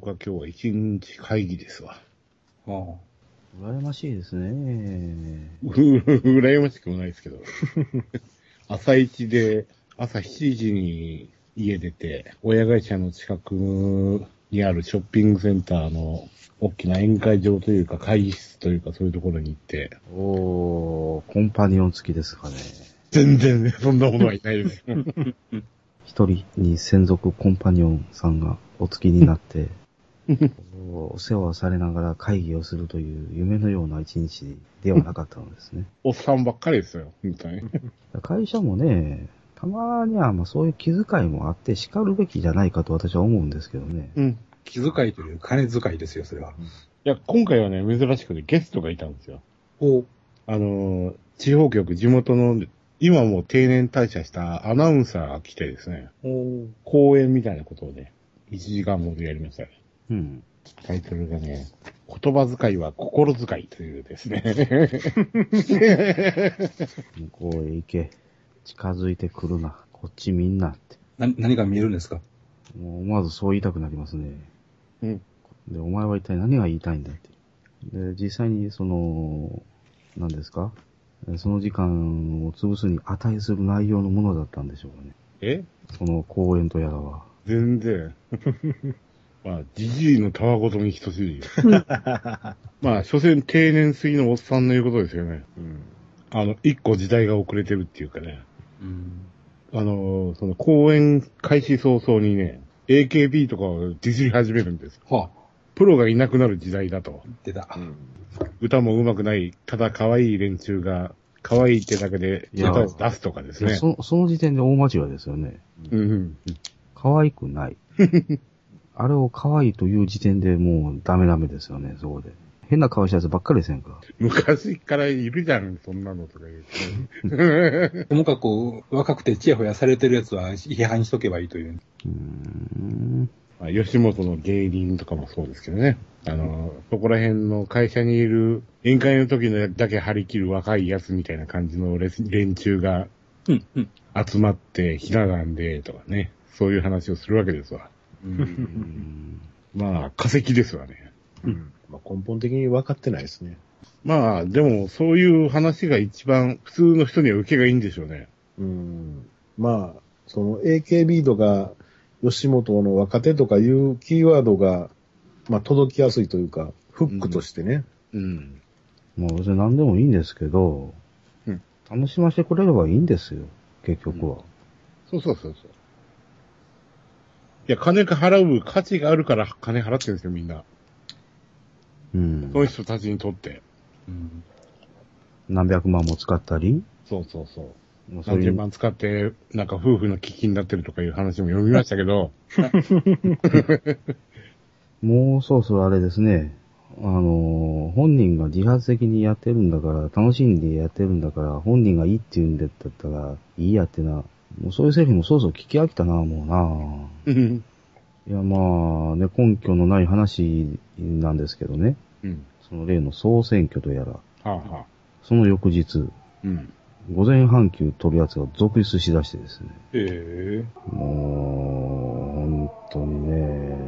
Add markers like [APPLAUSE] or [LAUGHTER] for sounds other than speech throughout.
僕は今日は一日会議ですわ。ああ。羨ましいですね。う [LAUGHS] 羨ましくもないですけど。[LAUGHS] 朝一で、朝7時に家出て、親会社の近くにあるショッピングセンターの大きな宴会場というか会議室というかそういうところに行って、おー、コンパニオン付きですかね。全然ね、そんなものはいないです。[LAUGHS] 一人に専属コンパニオンさんがお付きになって、お世話をされながら会議をするという夢のような一日ではなかったのですね。[LAUGHS] おっさんばっかりですよ、本当に。[LAUGHS] 会社もね、たまにはまあそういう気遣いもあって叱るべきじゃないかと私は思うんですけどね。うん。気遣いという金遣いですよ、それは。いや、今回はね、珍しくてゲストがいたんですよ。おあのー、地方局、地元の、今もう定年退社したアナウンサーが来てですね、お講演みたいなことをね、1時間ほどやりましたね。うん。タイトルがね、言葉遣いは心遣いというですね。向こうへ行け。近づいてくるな。こっちみんなって。な、何が見えるんですか？もう思わずそう言いたくなりますね。うん。で、お前は一体何が言いたいんだって。で、実際にその、何ですか？その時間を潰すに値する内容のものだったんでしょうかね。え？その講演とやらは。全然。[LAUGHS] まあ、じじいのたわごとに等しいよ。[LAUGHS] まあ、所詮定年過ぎのおっさんの言うことですよね。うん。あの、一個時代が遅れてるっていうかね。うん。あの、その講演開始早々にね、AKB とかをディスり始めるんです。はあ、プロがいなくなる時代だと。出た。うん。歌も上手くない、ただ可愛い連中が、可愛いってだけで歌を出すとかですね。そその時点で大間違いですよね。うんうん。可愛くない。[LAUGHS] あれを可愛いという時点でもうダメダメですよね、そこで。変な顔したやつばっかりですやんか。昔からいるじゃん、そんなのとか言って。[LAUGHS] ともかく若くてチヤホヤされてるやつは批判しとけばいいという。うーん。まあ、吉本の芸人とかもそうですけどね。あの、そこら辺の会社にいる、宴会の時のだけ張り切る若いやつみたいな感じの連中がうん、うん。集まって、ひな壇で、とかね。そういう話をするわけですわ。うんまあ、化石ですわね。うん。まあ根本的に分かってないですね。まあ、でも、そういう話が一番、普通の人には受けがいいんでしょうね。うん。まあ、その AKB とか、吉本の若手とかいうキーワードが、まあ届きやすいというか、フックとしてね。うん。まあ別に何でもいいんですけど、うん楽しませてくれればいいんですよ、結局は。そうそうそうそう。いや、金が払う価値があるから金払ってるんですよ、みんな。うんそ。の人たちにとって。うん。何百万も使ったり、そうそうそう。もうそ何十万使って、なんか夫婦の危機になってるとかいう話も読みましたけど、[LAUGHS] もうそろそろあれですね、あのー本人が自発的にやってるんだから、楽しんでやってるんだから、本人がいいって言うんだったら、いいやってな、もうそういうセリフもそろそろ聞き飽きたな、もうな。うん。いや、まあ、ね、根拠のない話なんですけどね。うん。その例の総選挙とやら、はあ、はあ。その翌日、うん。午前半休取るやつが続出しだしてですね。ええもう、本当にね、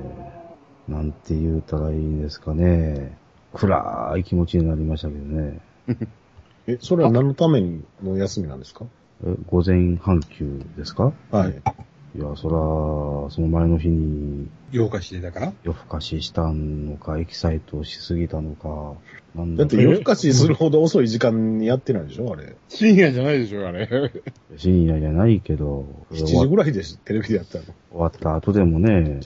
なんて言うたらいいんですかね。暗い気持ちになりましたけどね。[LAUGHS] え、それは何のためにの休みなんですか？え午前半休ですか？はい。いや、そら、その前の日に夜更かしでだから夜更かししたのか、エキサイトしすぎたのか、なんだって夜更かしするほど遅い時間にやってないでしょあれ。深夜じゃないでしょ、あれ。深夜じゃないけど、7時ぐらいでしテレビでやったの。終わった後でもね、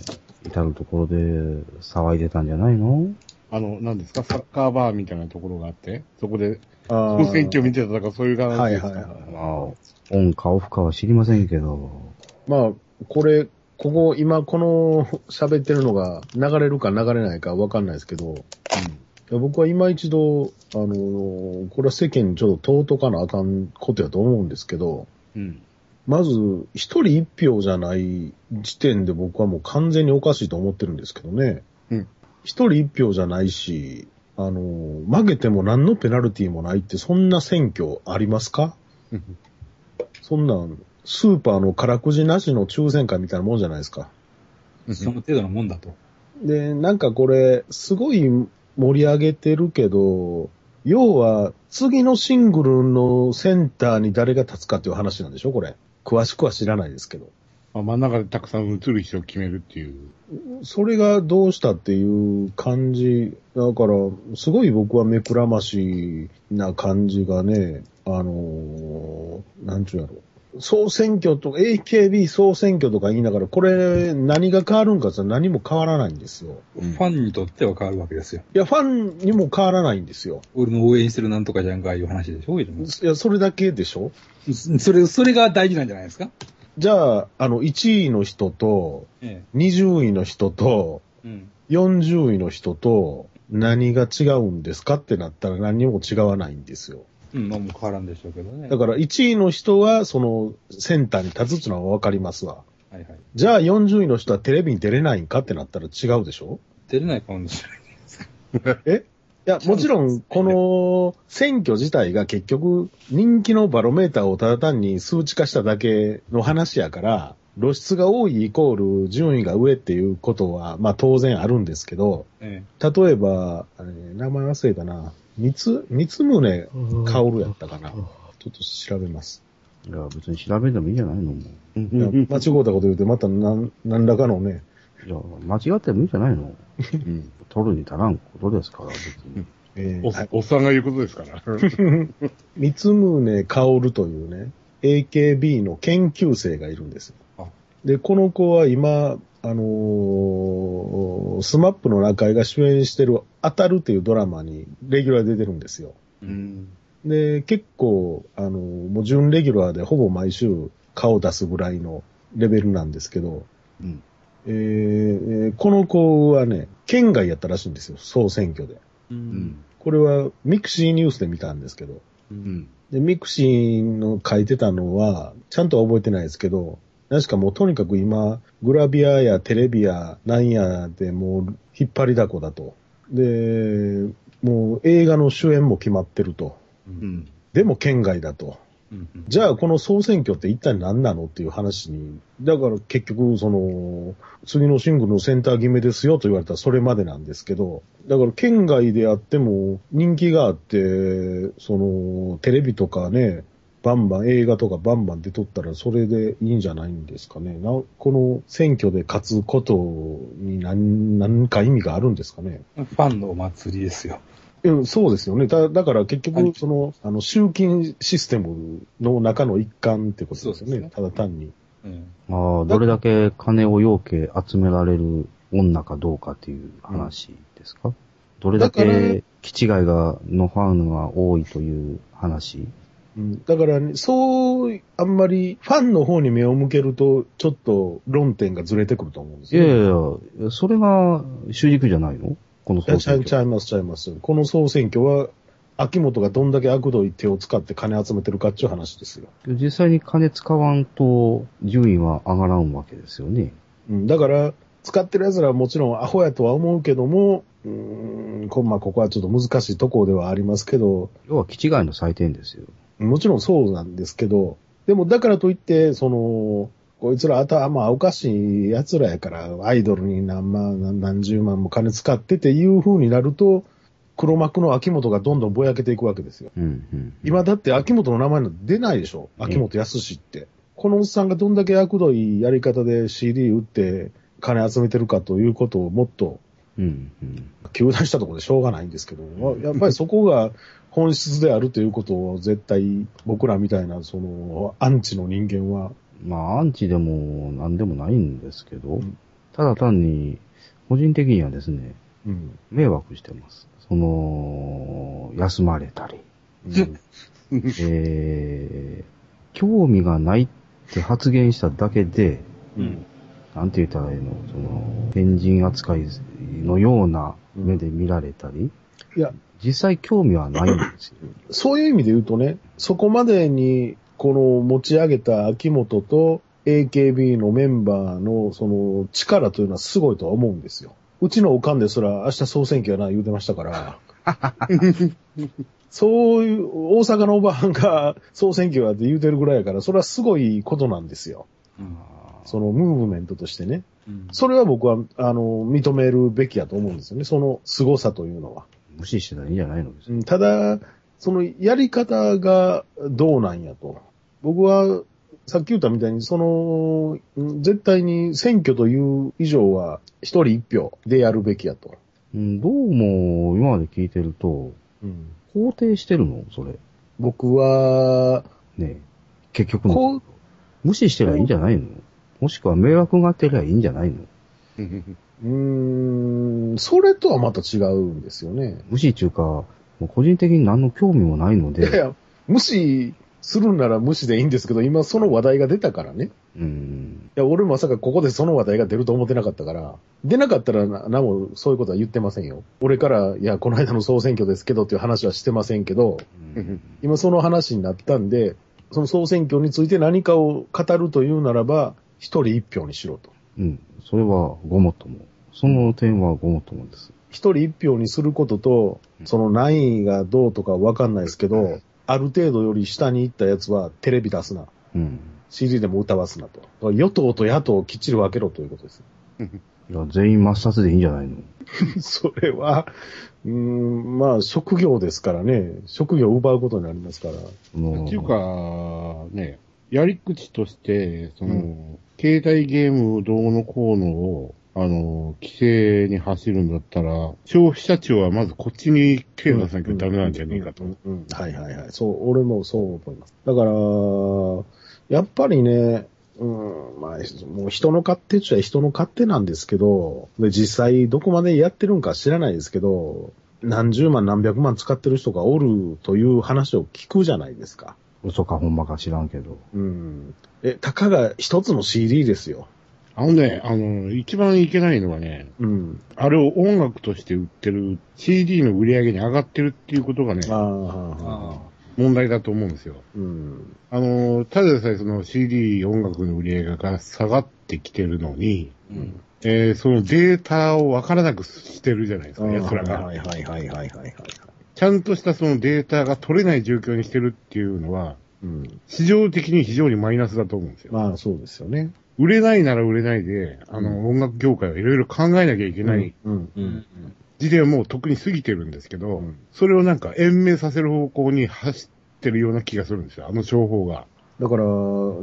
至るところで騒いでたんじゃないの？あの、何ですか、サッカーバーみたいなところがあって、そこで、あ総選挙見てたとかそういう感じはいですか？はいはい。まあ、オンかオフかは知りませんけど、まあ、これ、ここ、今この喋ってるのが流れるか流れないかわかんないですけど、いや僕は今一度、あのーこれは世間にちょっと問うとかなあかんことやと思うんですけど、うん。まず、一人一票じゃない時点で僕はもう完全におかしいと思ってるんですけどね。うん一人一票じゃないし、あのー負けても何のペナルティもないって、そんな選挙ありますか？そんなん、スーパーの空くじなしの抽選会みたいなもんじゃないですか。その程度のもんだと。で、なんかこれ、すごい盛り上げてるけど、要は、次のシングルのセンターに誰が立つかっていう話なんでしょ？これ。詳しくは知らないですけど。まあ、真ん中でたくさん映る人を決めるっていう。それがどうしたっていう感じ。だから、すごい僕は目くらましな感じがね、あのーなんちゅうやろ。総選挙と、AKB 総選挙とか言いながら、これ何が変わるんかって言ったら何も変わらないんですよ。ファンにとっては変わるわけですよ。いや、ファンにも変わらないんですよ。俺の応援してるなんとかじゃんかいう話でしょいや、それだけでしょそれ、それが大事なんじゃないですか？じゃあ、あの、1位の人と、え20位の人と、え。うん。40位の人と、何が違うんですかってなったら何にも違わないんですよ。うん、まあもう変わらんでしょうけどね。だから1位の人はそのセンターに立つっていうのはわかりますわ。はいはい。じゃあ40位の人はテレビに出れないんかってなったら違うでしょ？出れないかもしれない。え？いや、もちろん、この選挙自体が結局人気のバロメーターをただ単に数値化しただけの話やから、露出が多いイコール順位が上っていうことは、まあ当然あるんですけど、え例えば、あれ名前忘れたな、三つ、三つ宗薫やったかな。ちょっと調べます。いや、別に調べてもいいんじゃないのもう。間違うたこと言うて、また何何らかのね、いや、間違ってもいいんじゃないのうん取るに足らんことですから、別に。お [LAUGHS] えーはいおっさんが言うことですから。[LAUGHS] 三宗薫というね、AKB の研究生がいるんですよあ。で、この子は今、あのースマップの中井が主演してる当たるっていうドラマにレギュラーで出てるんですよ。うん。で、結構、あのーもう準レギュラーでほぼ毎週顔出すぐらいのレベルなんですけど、うん。えーえーこの子はね、圏外やったらしいんですよ、総選挙で。う。うんん。これは mixi ニュースで見たんですけど、うん。で、 mixi の書いてたのは、ちゃんとは覚えてないですけど、確かもうとにかく今、グラビアやテレビやなんやでもう引っ張りだこだと。で、もう映画の主演も決まってると。うん。でも圏外だと。うん。じゃあこの総選挙って一体何なのっていう話に、だから結局その、次のシングルのセンター決めですよと言われたらそれまでなんですけど、だから県外であっても人気があって、その、テレビとかね、バンバン、映画とかバンバン出とったらそれでいいんじゃないんですかね。なこの選挙で勝つことに何、何か意味があるんですかね。ファンのお祭りですよ。うん、そうですよね。だだから結局、はいその、あの、集金システムの中の一環ってことですよね。ねただ単に。うん。ああ、どれだけ金を要け集められる女かどうかっていう話ですか、どれだけ気違いが、のファンが多いという話？うん、だから、ね、そう、あんまりファンの方に目を向けると、ちょっと論点がずれてくると思うんですいやいよ。やいや、それが主軸じゃないの？この総選挙。いちゃいます、ちゃいます。この総選挙は、秋元がどんだけ悪どい手を使って金集めてるかっていう話ですよ。実際に金使わんと順位は上がらんわけですよね。うん、だから、使ってる奴らはもちろんアホやとは思うけども、うーん、こまあ、ここはちょっと難しいところではありますけど、要は気違いの祭典ですよ。もちろんそうなんですけど、でもだからといって、その、こいつら頭おかしい奴らやから、アイドルに何万、何何十万も金使ってっていう風になると、黒幕の秋元がどんどんぼやけていくわけですよ。うん、うん。今だって秋元の名前なんて出ないでしょ？秋元康って。このおっさんがどんだけ悪どいやり方で CD 売って金集めてるかということをもっとうん、うん。求断したところでしょうがないんですけど、まあやっぱりそこが [LAUGHS] 本質であるということを絶対僕らみたいなそのアンチの人間は、まあ、アンチでも何でもないんですけど、んたただ単に、個人的にはですね、うん。迷惑してます。その、休まれたり、うんえー、興味がないって発言しただけで、うん。なんて言ったらいいの、その、変人扱いのような目で見られたり、いや、実際興味はないんですよ。そういう意味で言うとね、そこまでにこの持ち上げた秋元と AKB のメンバーのその力というのはすごいとは思うんですよ。うちのおかんですら明日総選挙やな言うてましたから。[LAUGHS] そういう大阪のおばはんが [LAUGHS] 総選挙やって言うてるぐらいやから、それはすごいことなんですよ。うん。そのムーブメントとしてね。うんそれは僕は、あの、認めるべきやと思うんですよね。その凄さというのは。無視してたらいいんじゃないの？ただ、そのやり方がどうなんやと。僕は、さっき言ったみたいに、その、うん絶対に選挙という以上は、一人一票でやるべきやと。うん、どうも、今まで聞いてると、うん肯定してるの？それ。僕は、ねえ結局の無視してりゃいいんじゃないの？もしくは迷惑があってりゃいいんじゃないの？[LAUGHS] うーん、それとはまた違うんですよね。無視っていうか、もう個人的に何の興味もないので、いやいや、無視するんなら無視でいいんですけど、今その話題が出たからね。うん、いや、俺まさかここでその話題が出ると思ってなかったから、出なかったらな何もそういうことは言ってませんよ。俺から、いや、この間の総選挙ですけどっていう話はしてませんけど、うん今その話になったんで、その総選挙について何かを語るというならば、一人一票にしろと。うん、それはごもっとも。その点はごもっともです。一人一票にすることと、その何位がどうとかわかんないですけど、ある程度より下に行ったやつはテレビ出すな。うん。CD でも歌わすなと。与党と野党をきっちり分けろということです。[LAUGHS] いや、全員抹殺でいいんじゃないの？[LAUGHS] それは、うーん、まあ、職業ですからね。職業を奪うことになりますから。っていうか、ね、やり口として、その、携帯ゲームどうのこうのを、あの、規制に走るんだったら、消費者庁はまずこっちに手を出さなきゃダメなんじゃねえかとはいはいはい。そう、俺もそう思います。だから、やっぱりね、うん、まあ、もう人の勝手っちゃ人の勝手なんですけど、で実際どこまでやってるんか知らないですけど、何十万何百万使ってる人がおるという話を聞くじゃないですか。嘘かほんまか知らんけど。うん。え、たかが一つの CD ですよ。あのね、あの、一番いけないのはね、うん。あれを音楽として売ってる CD の売り上げに上がってるっていうことがね、ああ、問題だと思うんですよ。うん。あの、ただでさえその CD 音楽の売り上げが下がってきてるのに、あ。うん。えーそのデータをわからなくしてるじゃないですか、はい奴らが。はいはいはいはいはいはい。ちゃんとしたそのデータが取れない状況にしてるっていうのは、うん。市場的に非常にマイナスだと思うんですよ。まあそうですよね。売れないなら売れないで、あの、音楽業界はいろいろ考えなきゃいけないうん。う。うんん。時点はもう特に過ぎてるんですけど、うんそれをなんか延命させる方向に走ってるような気がするんですよ、あの情報が。だから、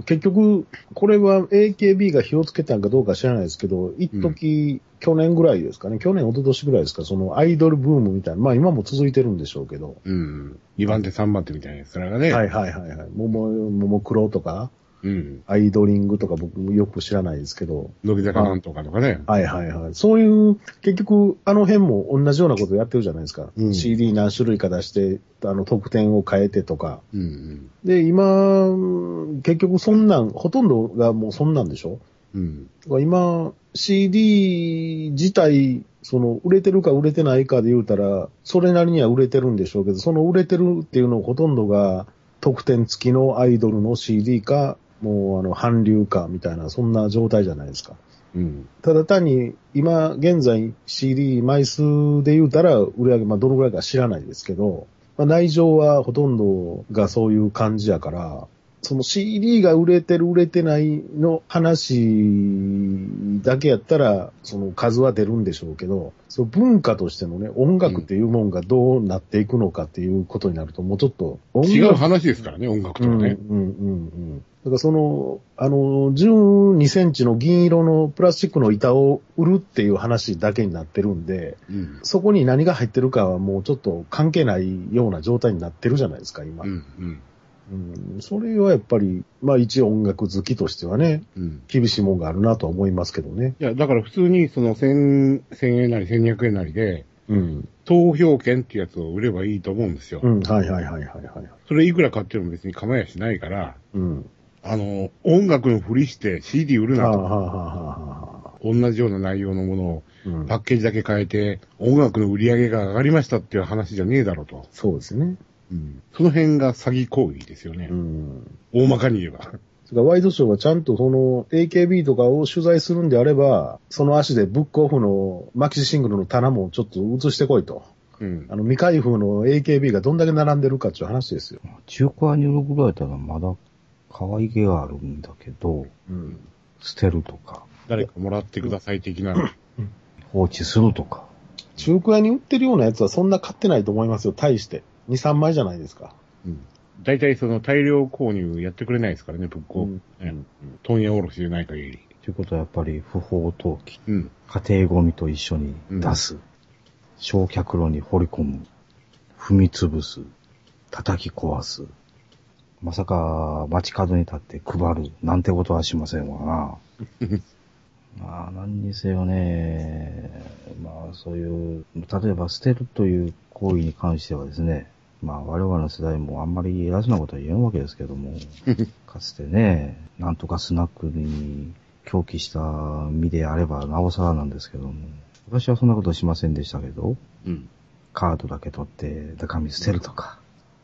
結局、これは AKB が火をつけたんかどうか知らないですけど、一時、去年ぐらいですかね、去年、一昨年ぐらいですか、そのアイドルブームみたいな、まあ今も続いてるんでしょうけど、うん。2番手3番手みたいなやつらがね。はいはいはいはい、もも、ももクロとか、うん。アイドリングとか僕よく知らないですけど、乃木坂なんとかとかね。はいはいはい。そういう、結局、あの辺も同じようなことやってるじゃないですか。うん CD 何種類か出して、あの、特典を変えてとか。うんうん。で、今、結局そんなん、ほとんどがもうそんなんでしょ？うん。今、CD 自体、その、売れてるか売れてないかで言うたら、それなりには売れてるんでしょうけど、その売れてるっていうのほとんどが、特典付きのアイドルの CD か、もうあの、韓流か、みたいな、そんな状態じゃないですか。うん。ただ単に、今現在 CD 枚数で言うたら、売り上げ、まあどのぐらいか知らないですけど、まあ、内情はほとんどがそういう感じやから、その CD が売れてる売れてないの話だけやったら、その数は出るんでしょうけど、その文化としてのね、音楽っていうもんがどうなっていくのかっていうことになると、もうちょっと違う話ですからね、音楽とかね。うんうんうんうん。だからその、あの、12センチの銀色のプラスチックの板を売るっていう話だけになってるんで、うん。そこに何が入ってるかはもうちょっと関係ないような状態になってるじゃないですか、今。ううん。ん。それはやっぱり、まあ一音楽好きとしてはね、うん。厳しいもんがあるなとは思いますけどね。いや、だから普通にその1000、1000円なり1200円なりで、うん。投票権っていうやつを売ればいいと思うんですよ。うん、はいはいはいはいはい。それいくら買っても別に構いやしないから、うん。あの、音楽のふりして CD 売るはあ、なと。同じような内容のものをうんパッケージだけ変えて、音楽の売り上げが上がりましたっていう話じゃねえだろうと。そうですね。うん。その辺が詐欺行為ですよね。うん。大まかに言えば。[LAUGHS] ワイドショーがちゃんとその AKB とかを取材するんであれば、その足でブックオフのマキシシングルの棚もちょっと映してこいと。うん。あの未開封の AKB がどんだけ並んでるかっていう話ですよ。中華に売るぐらいだったらまだ可愛げがあるんだけど、うん。捨てるとか、誰かもらってください的な。放置するとか。中古屋に売ってるようなやつはそんな買ってないと思いますよ、大して。2、3枚じゃないですか。うん。大体その大量購入やってくれないですからね、仏庫。うんね問屋卸しでない限り。ということはやっぱり不法投棄。うん。家庭ゴミと一緒に出す。焼却炉に掘り込む。踏み潰す。叩き壊す。まさか街角に立って配るなんてことはしませんわな。[LAUGHS] まあ何にせよね、まあそういう、例えば捨てるという行為に関してはですね、まあ我々の世代もあんまり偉そうなことは言えんわけですけども、[LAUGHS] かつてね、なんとかスナックに狂気した身であればなおさらなんですけども、私はそんなことはしませんでしたけど、うん。カードだけ取って中身捨てるとか。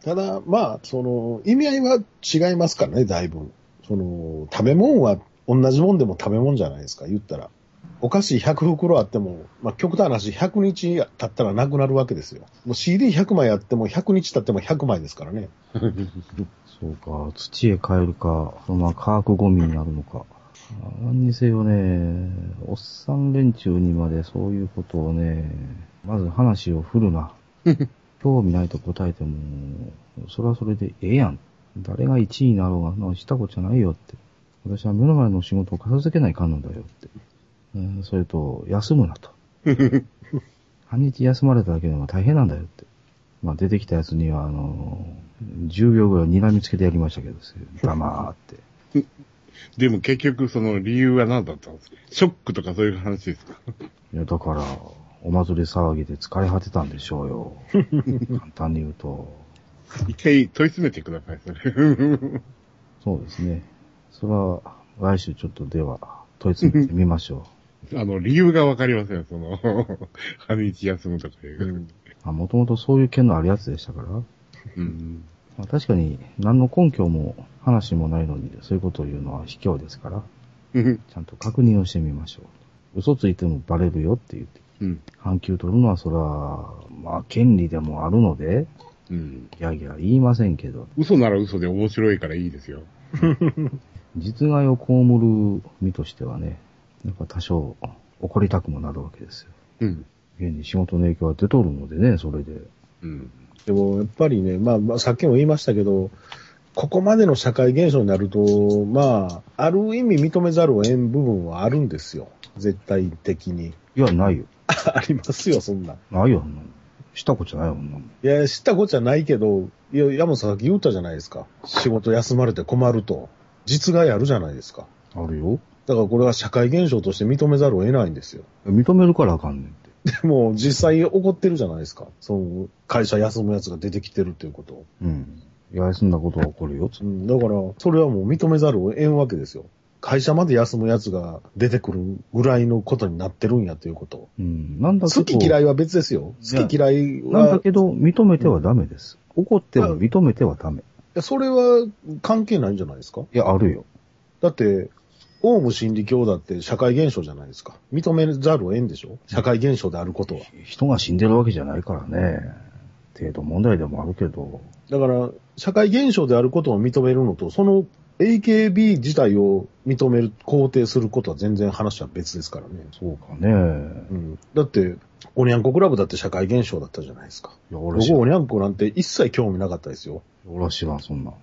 ただ、まあ、その、意味合いは違いますからね、だいぶ。その、食べ物は同じもんでも食べ物じゃないですか、言ったら。お菓子100袋あっても、まあ、極端な話、100日経ったらなくなるわけですよ。もう CD100 枚あっても100日経っても100枚ですからね。[LAUGHS] そうか、土へ帰るか、そのまま化学ゴミになるのか。何にせよね、おっさん連中にまでそういうことをね、まず話を振るな。[LAUGHS] 興味ないと答えても、それはそれでええやん。誰が1位になろうが、なのしたことじゃないよって。私は目の前の仕事を片付けないかんのだよって。うんそれと、休むなと。[LAUGHS] 半日休まれただけでも大変なんだよって。まあ出てきたやつには、あの、10秒ぐらい睨みつけてやりましたけど。黙って。[LAUGHS] でも結局その理由は何だったんですか？ショックとかそういう話ですか？いや、だから、お祭り騒ぎで疲れ果てたんでしょうよ。[LAUGHS] 簡単に言うと。一回問い詰めてください、それ。そうですね。それは、来週ちょっとでは、問い詰めてみましょ [LAUGHS] あの、理由がわかりません、その、[LAUGHS] 半日休むとかいう。う。もともとそういう件のあるやつでしたから。うん。まあ、確かに、何の根拠も話もないのに、そういうことを言うのは卑怯ですから、うん。ちゃんと確認をしてみましょう。嘘ついてもバレるよって言って。うん。半休取るのはそれは、まあ、権利でもあるので、うん。いやいや言いませんけど、嘘なら嘘で面白いからいいですよ。[LAUGHS] 実害を被る身としてはね、やっぱ多少怒りたくもなるわけですよ。うん。現に仕事の影響が出とるのでね、それで。うん。でも、やっぱりね、まあ、まあ、さっきも言いましたけど、ここまでの社会現象になると、まあ、ある意味認めざるを得ん部分はあるんですよ。絶対的に。いや、ないよ。[LAUGHS] ありますよ、そんな。ないよ、そんなのしたことじゃないよ、そんな。いや、知ったことじゃないけど、いや、山本さんさっき言ったじゃないですか。仕事休まれて困ると。実害あるじゃないですか。あるよ。だからこれは社会現象として認めざるを得ないんですよ。認めるからあかんねんって。でも、実際起こってるじゃないですか。その、会社休むやつが出てきてるっていうこと。うん。いや、そんなことは起こるよ。うん、だから、それはもう認めざるを得んわけですよ。会社まで休むやつが出てくるぐらいのことになってるんやということ。うん。なんだけ好ど、き嫌いは別ですよ。好き嫌いは、なんだけど、認めてはダメです。怒っても認めてはダメ。いやそれは関係ないんじゃないですか？いや、あるよ。だって、オウム真理教だって社会現象じゃないですか。認めざるを得んでしょ？社会現象であることは。人が死んでるわけじゃないからね。程度問題でもあるけど。だから、社会現象であることを認めるのと、その AKB 自体を認める、肯定することは全然話は別ですからね。そうかね。うん。だって、おにゃんこクラブだって社会現象だったじゃないですか。いや、俺。僕おにゃんこなんて一切興味なかったですよ。俺は知らん、そんなん。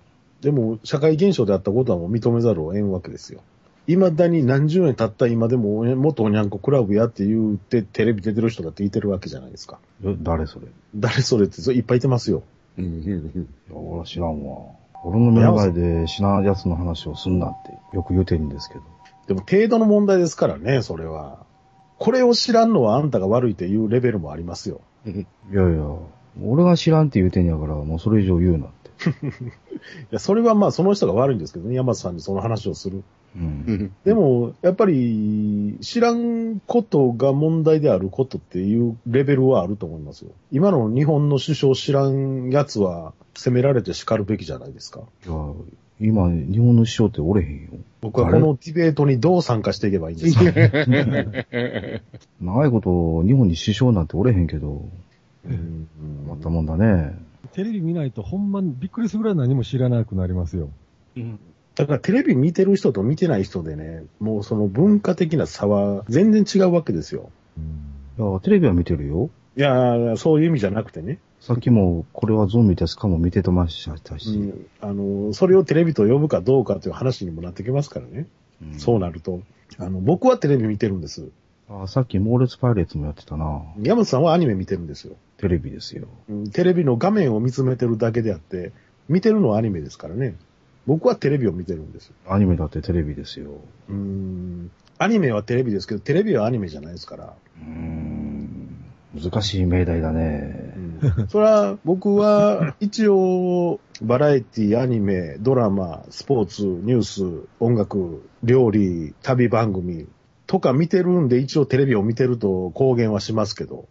でも、社会現象であったことはもう認めざるを得んわけですよ。未だに何十年経った今でも、元おにゃんこクラブやって言ってテレビ出てる人だっていてるわけじゃないですか。え、誰それ？い誰それってそういっぱいいてますよ。うん。うん。や、俺は知らんわ。俺の目の前で知らん奴の話をすんなってよく言うてるんですけど。でも程度の問題ですからね、それは。これを知らんのはあんたが悪いっていうレベルもありますよ。うん。いやいや、俺が知らんって言うてんやから、もうそれ以上言うなって。[LAUGHS] いや、それはまあその人が悪いんですけどね、山田さんにその話をする。う。うんん。でも、やっぱり、知らんことが問題であることっていうレベルはあると思いますよ。今の日本の首相知らんやつは責められて叱るべきじゃないですか。いや、今、日本の首相っておれへんよ。僕はこのディベートにどう参加していけばいいんですか？[LAUGHS] 長いこと日本に首相なんておれへんけど、うんまったもんだね。テレビ見ないとほんまにびっくりするぐらい何も知らなくなりますよ。うん。だからテレビ見てる人と見てない人でね、もうその文化的な差は全然違うわけですよ。いや、テレビは見てるよ。いや、そういう意味じゃなくてね。さっきも、これはゾンビですかも見てとましたし。うん、あの、それをテレビと呼ぶかどうかという話にもなってきますからね。うんそうなると。あの、僕はテレビ見てるんです。あさっきモーレツパイレーツもやってたな。山本さんはアニメ見てるんですよ。テレビですよ。うんテレビの画面を見つめてるだけであって、見てるのはアニメですからね。僕はテレビを見てるんですよ。アニメだってテレビですよ。うーん。アニメはテレビですけど、テレビはアニメじゃないですから。うーん。難しい命題だねう。ん。それは、僕は、一応、バラエティ、アニメ、ドラマ、スポーツ、ニュース、音楽、料理、旅番組とか見てるんで、一応テレビを見てると公言はしますけど。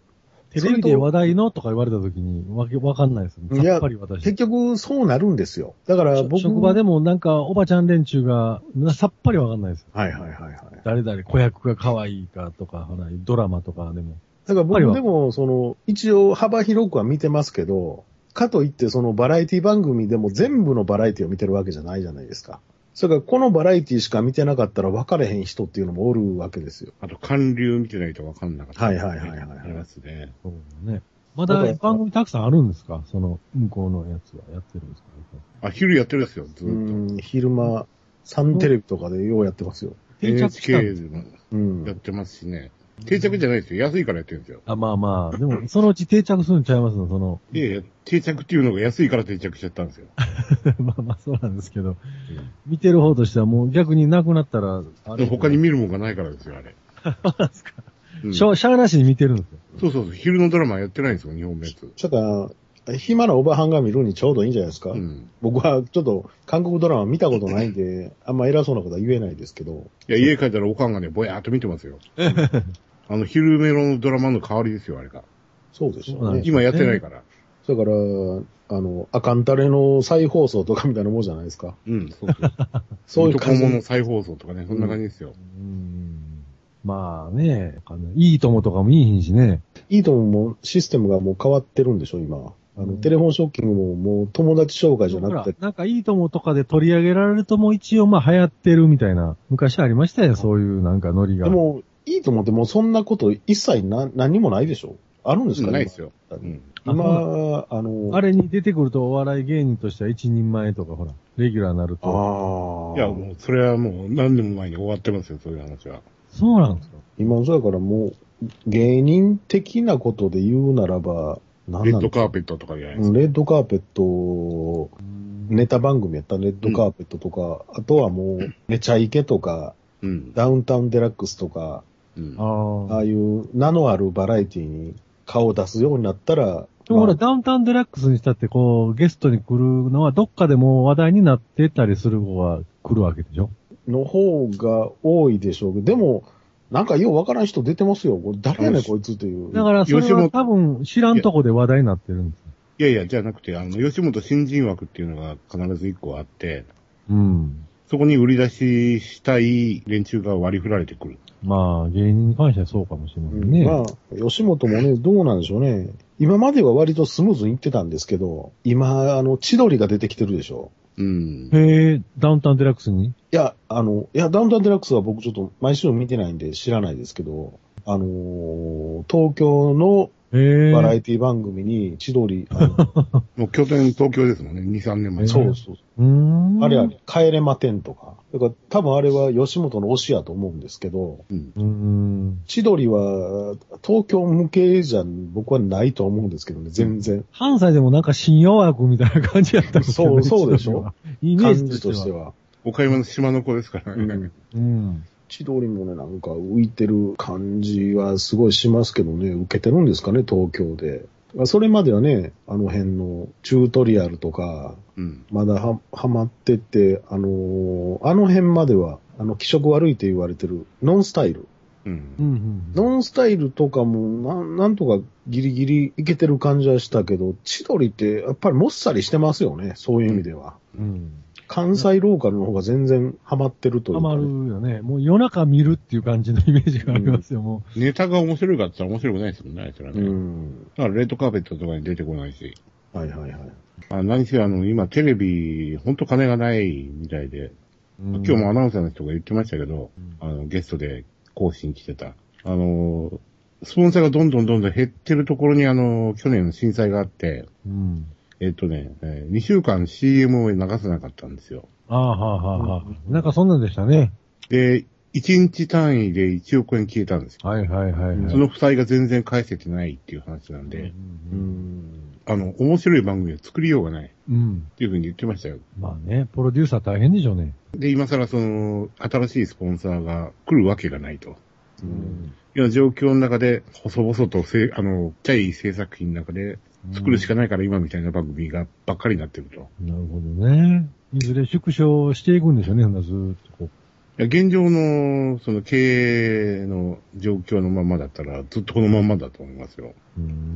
テレビで話題のとか言われたときに、わけ、わかんないですよね。いやさっぱり私。結局、そうなるんですよ。だから僕。職場でもなんか、おばちゃん連中が、なさっぱりわかんないですよ。はいはいはいはい。誰々子役が可愛いかとか、ドラマとかでも。だから僕でも、その、一応幅広くは見てますけど、かといってそのバラエティ番組でも全部のバラエティを見てるわけじゃないじゃないですか。それからこのバラエティしか見てなかったら分かれへん人っていうのもおるわけですよ。あと、韓流見てないと分かんなかった、はいはいはいはいはいありますね。そうね。まだ番組たくさんあるんですか？その、向こうのやつはやってるんですか？あ、昼やってるんですよ、ずっと。ん、昼間、サンテレビとかでようやってますよ。NHK でもうん。やってますしね。定着じゃないですよ。安いからやってるんですよ。あ、まあまあ、でも、そのうち定着するんちゃいますの？その、いやいや、定着っていうのが安いから定着しちゃったんですよ。[LAUGHS] まあまあそうなんですけど、見てる方としてはもう逆になくなったら、あでも他に見るもんがないからですよ、あれ。[LAUGHS] そうなんですか。うんしょ、しゃあなしに見てるんですよ。そうそうそう、昼のドラマやってないんですよ、日本のやつ。だから、暇なおばはんが見るにちょうどいいんじゃないですか。うん。僕はちょっと韓国ドラマ見たことないんで、[LAUGHS] あんま偉そうなことは言えないですけど。いや、家帰ったらおかんがね、ぼやーっと見てますよ。[LAUGHS] あの、昼メロのドラマの代わりですよ、あれが。そうでしょね。今やってないから。だから、あの、アカンタレの再放送とかみたいなもんじゃないですか。うん、そうそう。[LAUGHS] そういう感じ男物再放送とかね、そんな感じですよ。うん。まあね、あのいいともとかもいいひんしね。いいとももうシステムがもう変わってるんでしょ、今。あの、うんテレフォンショッキングももう友達紹介じゃなほらくて、なんかいいともとかで取り上げられるともう一応まあ流行ってるみたいな、昔ありましたよ、そういうなんかノリが。でも、いいと思ってもうそんなこと一切な何にもないでしょあるんですか、うんないですよ。今うん。今、あの、あれに出てくるとお笑い芸人としては一人前とかほら、レギュラーになると。ああ。いや、もう、それはもう何年も前に終わってますよ、そういう話は。そうなんですか？今、そうだからもう、芸人的なことで言うならば、何レッドカーペットとかじゃないですか？うんレッドカーペット、ネタ番組やったレッドカーペットとか、あとはもう、めちゃイケとか、うん。ダウンタウンデラックスとか、うん。ああ。いう名のあるバラエティに顔を出すようになったら、でもほら、まあダウンタウンデラックスにしたって、こう、ゲストに来るのは、どっかでもう話題になってたりする子が来るわけでしょ？の方が多いでしょうけど、でも、なんかようわからん人出てますよ。これ誰やねんこいつっていう。だから、それ吉本は多分知らんとこで話題になってるんですよ。いやいや、じゃなくて、あの、吉本新人枠っていうのが必ず一個あって、うん。そこに売り出ししたい連中が割り振られてくる。まあ、芸人に関してはそうかもしれませんね。まあ、吉本もね、どうなんでしょうね。今までは割とスムーズにいってたんですけど、今、あの、千鳥が出てきてるでしょ。うん。へえ、ダウンタウンデラックスに？いや、あの、いや、ダウンタウンデラックスは僕ちょっと毎週見てないんで知らないですけど、あのー東京の。バラエティ番組に千鳥、あの [LAUGHS] もう拠点東京ですもんね、2、3年前。そうそう。うーん。あれあれ、帰れま10とか。だから多分あれは吉本の推しやと思うんですけど、うん。うーん。千鳥は東京向けじゃ僕はないと思うんですけどね、全然。関西でもなんか新洋枠みたいな感じやったんですよね。そうそうでしょ？イメー感ジじとしては。岡山の島の子ですからね。うんうん。千鳥もね、なんか浮いてる感じはすごいしますけどね、受けてるんですかね、東京で。それまではね、あの辺のチュートリアルとか、うん。まだは、はまってて、あのーあの辺までは、あの、気色悪いって言われてる、ノンスタイル。うんう。んうん。ノンスタイルとかも、なん、なんとかギリギリいけてる感じはしたけど、千鳥ってやっぱりもっさりしてますよね、そういう意味では。うん。関西ローカルの方が全然ハマってるというか、ハマるよね。もう夜中見るっていう感じのイメージがありますよ、もネタが面白いかって言ったら面白くないですもんね、あいつらね。うん。だからレッドカーペットとかに出てこないし。はいはいはい。あ何せあの、今テレビ、ほんと金がないみたいで、うん今日もアナウンサーの人が言ってましたけど、あの、ゲストで講師に来てた。あの、スポンサーがどんどんどんどん減ってるところにあの、去年の震災があって、うん。えっとね、え2週間 CM を流せなかったんですよ。ああ、はあ、はあ、はあ。なんかそんなんでしたね。で、1日単位で1億円消えたんですよ。はいはいはいはい。その負債が全然返せてないっていう話なんで、う。うんん。あの、面白い番組を作りようがないっうん。ていうふうに言ってましたよ。まあね、プロデューサー大変でしょうね。で、今更その、新しいスポンサーが来るわけがないと。うんいうような状況の中で、細々とせい、あの、ちっちゃい制作費の中で作るしかないから今みたいな番組がばっかりになってると。なるほどね。いずれ縮小していくんでしょうね、ほんならずーっとこいや現状の、その経営の状況のままだったら、ずっとこのままだと思いますよ。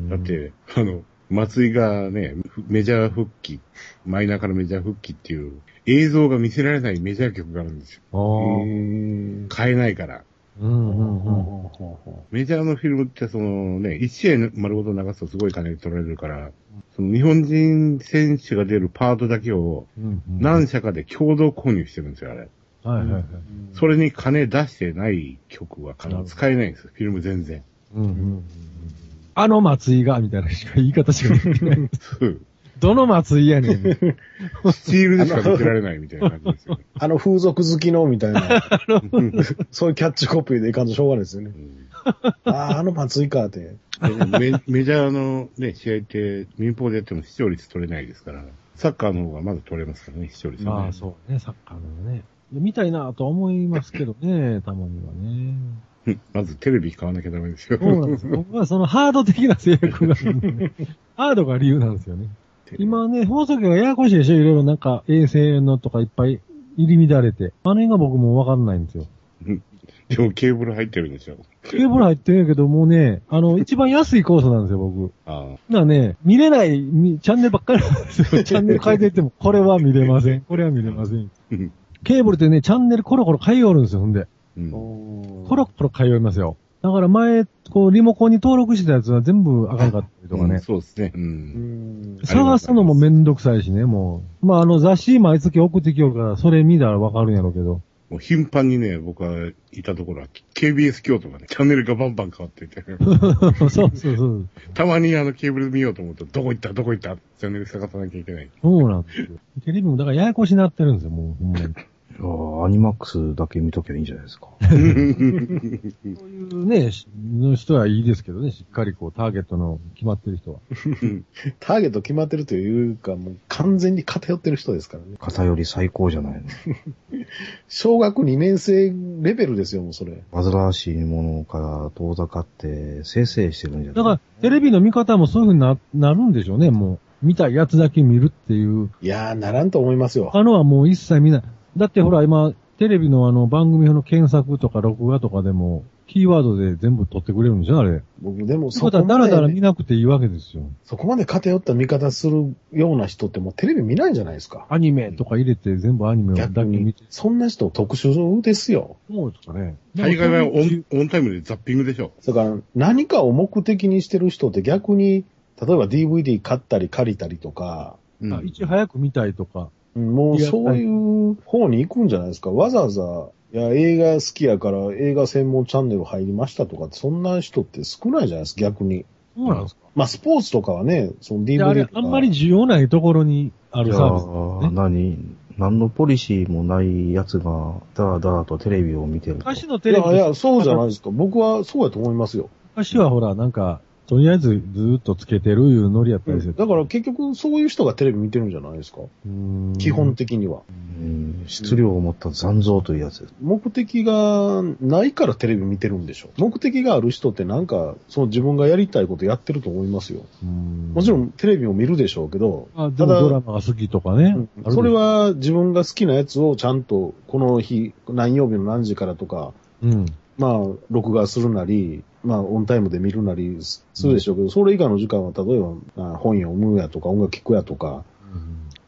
だっ、て、あの、松井がね、メジャー復帰、マイナーからメジャー復帰っていう映像が見せられないメジャー曲があるんですよ。ああ。うん。買えないから。うんうんうん。メジャーのフィルムってそのね、一試合丸ごと流すとすごい金取られるから、その日本人選手が出るパートだけを何社かで共同購入してるんですよ、あれ。はいはいはい。それに金出してない曲はなるほど使えないんですよ、フィルム全然。うんうんうんあの松井が、みたいなしか言い方しかできない。[LAUGHS] うんどの松井やねん。スチールでしか見せられないみたいな感じですよね。[LAUGHS] あの風俗好きのみたいな、[LAUGHS] そういうキャッチコピーでいかんとしょうがないですよね。ああ、あの松井かって。メ [LAUGHS] メジャーのね、試合って民放でやっても視聴率取れないですから、サッカーの方がまず取れますからね、視聴率はね。まあそうね、サッカーのね。見たいなとは思いますけどね、たまにはね。うんまずテレビ買わなきゃダメですよ。そうなんですよ。僕はそのハード的な制約があるんでね、ハードが理由なんですよね。今ね、放送局がややこしいでしょ？いろいろなんか衛星のとかいっぱい入り乱れて。あの辺が僕もわかんないんですよ。[LAUGHS] でもケーブル入ってるんでしょ。ケーブル入ってるんやけど、もうね、あの、[LAUGHS] 一番安いコースなんですよ、僕。ああ。だからね、見れないみチャンネルばっかりなんですよ。[LAUGHS] チャンネル変えていっても、これは見れません。これは見れません。うんケーブルってね、チャンネルコロコロ変えよるんですよ、ほんで。うんコロコロ変えよりますよ。だから前、こう、リモコンに登録してたやつは全部あかんかったりとかうんね。そうですね。う。うんん。探すのもめんどくさいしね、もう。まあ、あの、雑誌毎月送ってきよるから、それ見たらわかるんやろうけど。もう頻繁にね、僕はいたところは、KBS 京都がね、チャンネルがバンバン変わっていて、[LAUGHS] そうそうそう。たまにあのケーブル見ようと思うと、どこ行ったどこ行ったチャンネル探さなきゃいけない。そうなんですよ。テレビもだからややこしになってるんですよ、もう。ほんまに。いやーアニマックスだけ見ときゃいいんじゃないですか。そういうね、しの人はいいですけどね、しっかりこう、ターゲットの決まってる人は。ターゲット決まってるというか、もう完全に偏ってる人ですからね。偏り最高じゃないの。小学2年生レベルですよ、もうそれ。煩わしいものから遠ざかって、せいせいしてるんじゃない？だから、テレビの見方もそういう風にななるんでしょうね、もう。見たいやつだけ見るっていう。いやー、ならんと思いますよ。他のはもう一切見ない。だってほら、今、テレビのあの、番組の検索とか録画とかでも、キーワードで全部取ってくれるんでしょ、あれ。僕、でもそこまで、だらだら見なくていいわけですよ。そこまで偏った見方するような人ってもうテレビ見ないんじゃないですか。アニメとか入れて全部アニメをだけ見て。。そんな人特殊ですよ。そうですかね。大概はオンオンタイムでザッピングでしょ。だから何かを目的にしてる人って逆に、例えば DVD 買ったり借りたりとか、うんあいち早く見たいとか。うんもうそういう方に行くんじゃないですか。わざわざ、いや、映画好きやから映画専門チャンネル入りましたとかって、そんな人って少ないじゃないですか、逆に。そうなんですか。まあ、スポーツとかはね、その DVD と、か。れあんまり需要ないところにあるサービスね。何何のポリシーもない奴が、だらだらとテレビを見てると。昔のテレビいやいや、そうじゃないですか。僕はそうやと思いますよ。昔はほら、なんか、とりあえずずーっとつけてるいうノリやったりする。だから結局そういう人がテレビ見てるんじゃないですか？うん基本的には。うん質量を持った残像というやつです。目的がないからテレビ見てるんでしょ。目的がある人ってなんか、その自分がやりたいことやってると思いますよ。うんもちろんテレビも見るでしょうけど、あでただもドラマが好きとかね。うんそれ、は自分が好きなやつをちゃんとこの日、何曜日の何時からとか、うん。まあ、録画するなり、まあ、オンタイムで見るなりすするでしょうけど、それ以外の時間は、例えば、まあ本読むやとか、音楽聴くやとか、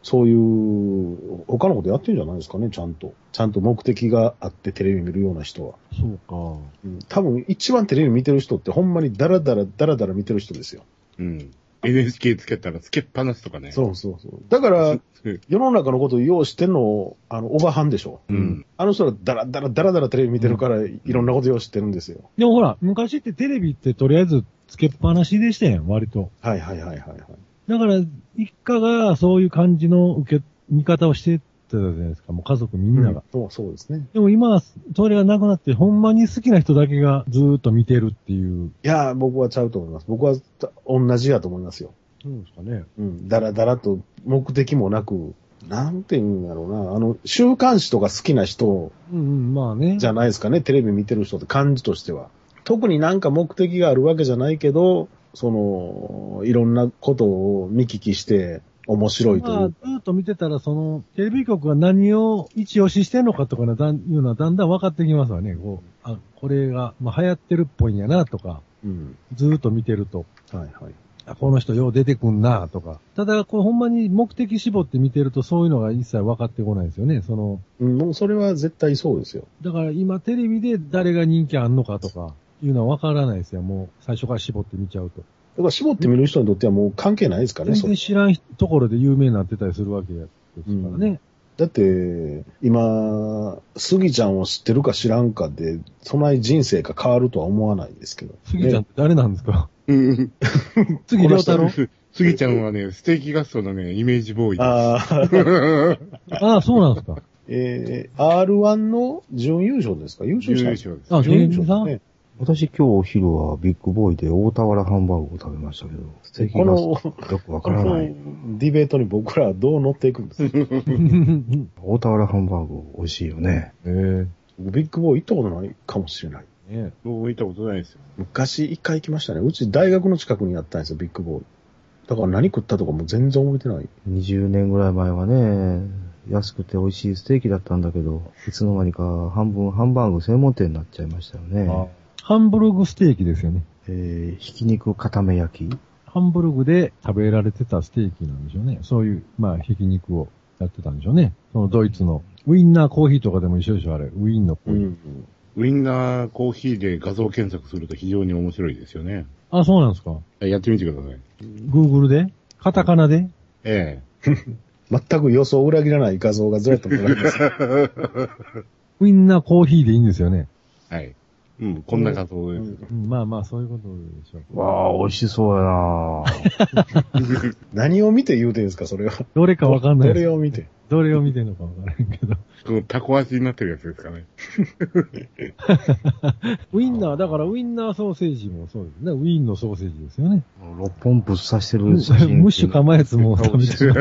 そういう、他のことやってるんじゃないですかね、ちゃんと。ちゃんと目的があってテレビ見るような人は。そうか。うん多分、一番テレビ見てる人って、ほんまにダラダラダラダラ見てる人ですよ。うん。NHK つけたらつけっぱなしとかね。そうそうそう。だから、う [LAUGHS] ん世の中のことをよう知ってんの、あの、おばはんでしょ。うん。あの人らだらだらだらだらテレビ見てるから、いろんなことよう知ってるんですよ。でもほら、昔ってテレビってとりあえずつけっぱなしでしたやん、割と。はいはいはいはいはい。だから、一家がそういう感じの受け、見方をしてたじゃないですか、もう家族みんなが。そうそうですね。でも今は、それがなくなって、ほんまに好きな人だけがずーっと見てるっていう。いやー、僕はちゃうと思います。僕はた同じやと思いますよ。そうですかね。うん。だらだらと目的もなく、なんて言うんだろうな。あの、週刊誌とか好きな人うんうん、まあね。じゃないですかね。テレビ見てる人って感じとしては。特になんか目的があるわけじゃないけど、その、いろんなことを見聞きして面白いといまあ、うず。ーっと見てたら、その、テレビ局が何を一押ししてんのかとかね、だんいうのはだんだん分かってきますわね。こう、あ、これが、まあ流行ってるっぽいんやなとか、うん。ずーっと見てると。はいはい。あこの人よう出てくんなとか。ただ、これほんまに目的絞って見てるとそういうのが一切分かってこないですよね。その、うん、もうそれは絶対そうですよ。だから今テレビで誰が人気あんのかとか、いうのは分からないですよ。もう最初から絞って見ちゃうと。だから絞って見る人にとってはもう関係ないですからね、全然知らんところで有名になってたりするわけですからね。だって、今、スギちゃんを知ってるか知らんかで、そない人生が変わるとは思わないですけど。杉ちゃんっねて誰なんですか？うん。杉良太郎？スギちゃんはね、ステーキガストのね、イメージボーイです。あ [LAUGHS] あ、そうなんですか。えー、R1 の準優勝ですか？優勝した優勝です。あ、準優勝ですね。私今日お昼はビッグボーイで大田原ハンバーグを食べましたけど、ステーキこがの、よくわこからない。のディベートに僕らはどう乗っていくんですか？[LAUGHS] 大田原ハンバーグ美味しいよね。えビッグボーイ行ったことないかもしれない。えね僕行ったことないですよ。昔一回行きましたね。うち大学の近くにあったんですよ、ビッグボーイ。だから何食ったとかも全然覚えてない。20年ぐらい前はね、安くて美味しいステーキだったんだけど、いつの間にか半分ハンバーグ専門店になっちゃいましたよね。ハンブルグステーキですよね。えー、ひき肉固め焼きハンブルグで食べられてたステーキなんでしょうね。そういう、まあ、ひき肉をやってたんでしょうね。そのドイツの、ウインナーコーヒーとかでも一緒でしょ、あれ。ウインのコーヒー。ウインナーコーヒーで画像検索すると非常に面白いですよね。あ、そうなんですか。やってみてください。Google で？カタカナで？ええ。[LAUGHS] 全く予想を裏切らない画像がずらっともらいます。[LAUGHS] ウインナーコーヒーでいいんですよね。はい。うん、こんな画像です。うん、まあまあ、そういうことでしょう。わあ、美味しそうやなぁ [LAUGHS] 何を見て言うてんですか、それは。どれかわかんないどですれを見て。どれを見てんのかわからんけど。このタコ足になってるやつですかね。[LAUGHS] ウインナー、だからウインナーソーセージもそうですね。ウィーンのソーセージですよね。6本ぶっ刺してムる写真。ッシュ構えつも食べてしまう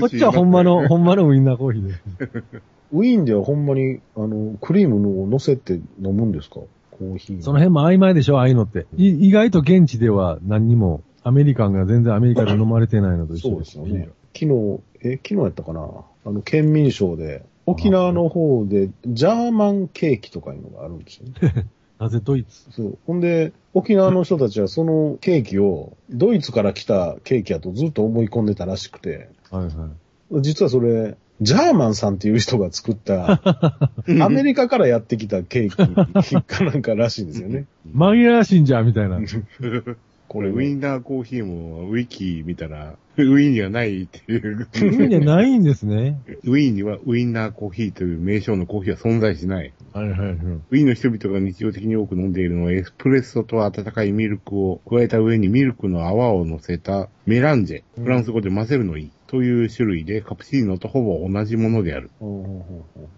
こっちはほんまの、ほんまのウインナーコーヒーです。ウィーンではほんまに、あの、クリームを乗せて飲むんですか？コーヒー。その辺も曖昧でしょ、ああいうのって。い意外と現地では何にも、アメリカンが全然アメリカで飲まれてないのと一そう緒ですすよでよね。昨日、え、昨日やったかな？あの、県民賞で、沖縄の方で、ジャーマンケーキとかいうのがあるんですよね。[LAUGHS] なぜドイツ？そう。ほんで、沖縄の人たちはそのケーキを、ドイツから来たケーキやとずっと思い込んでたらしくて、[LAUGHS] はいはい。実はそれ、ジャーマンさんっていう人が作った、アメリカからやってきたケーキかなんからしいんですよね。紛らわしいんじゃ、みたいな。[LAUGHS] これ、ウインナーコーヒーも、ウィキ見たら、ウィーンにはないっていう。ウィーンでないんですね。ウィーンにはウインナーコーヒーという名称のコーヒーは存在しない。はいはいはい。ウィーンの人々が日常的に多く飲んでいるのはエスプレッソと温かいミルクを加えた上にミルクの泡を乗せたメランジェ。フランス語で混ぜるのいい。という種類でカプチーノとほぼ同じものである。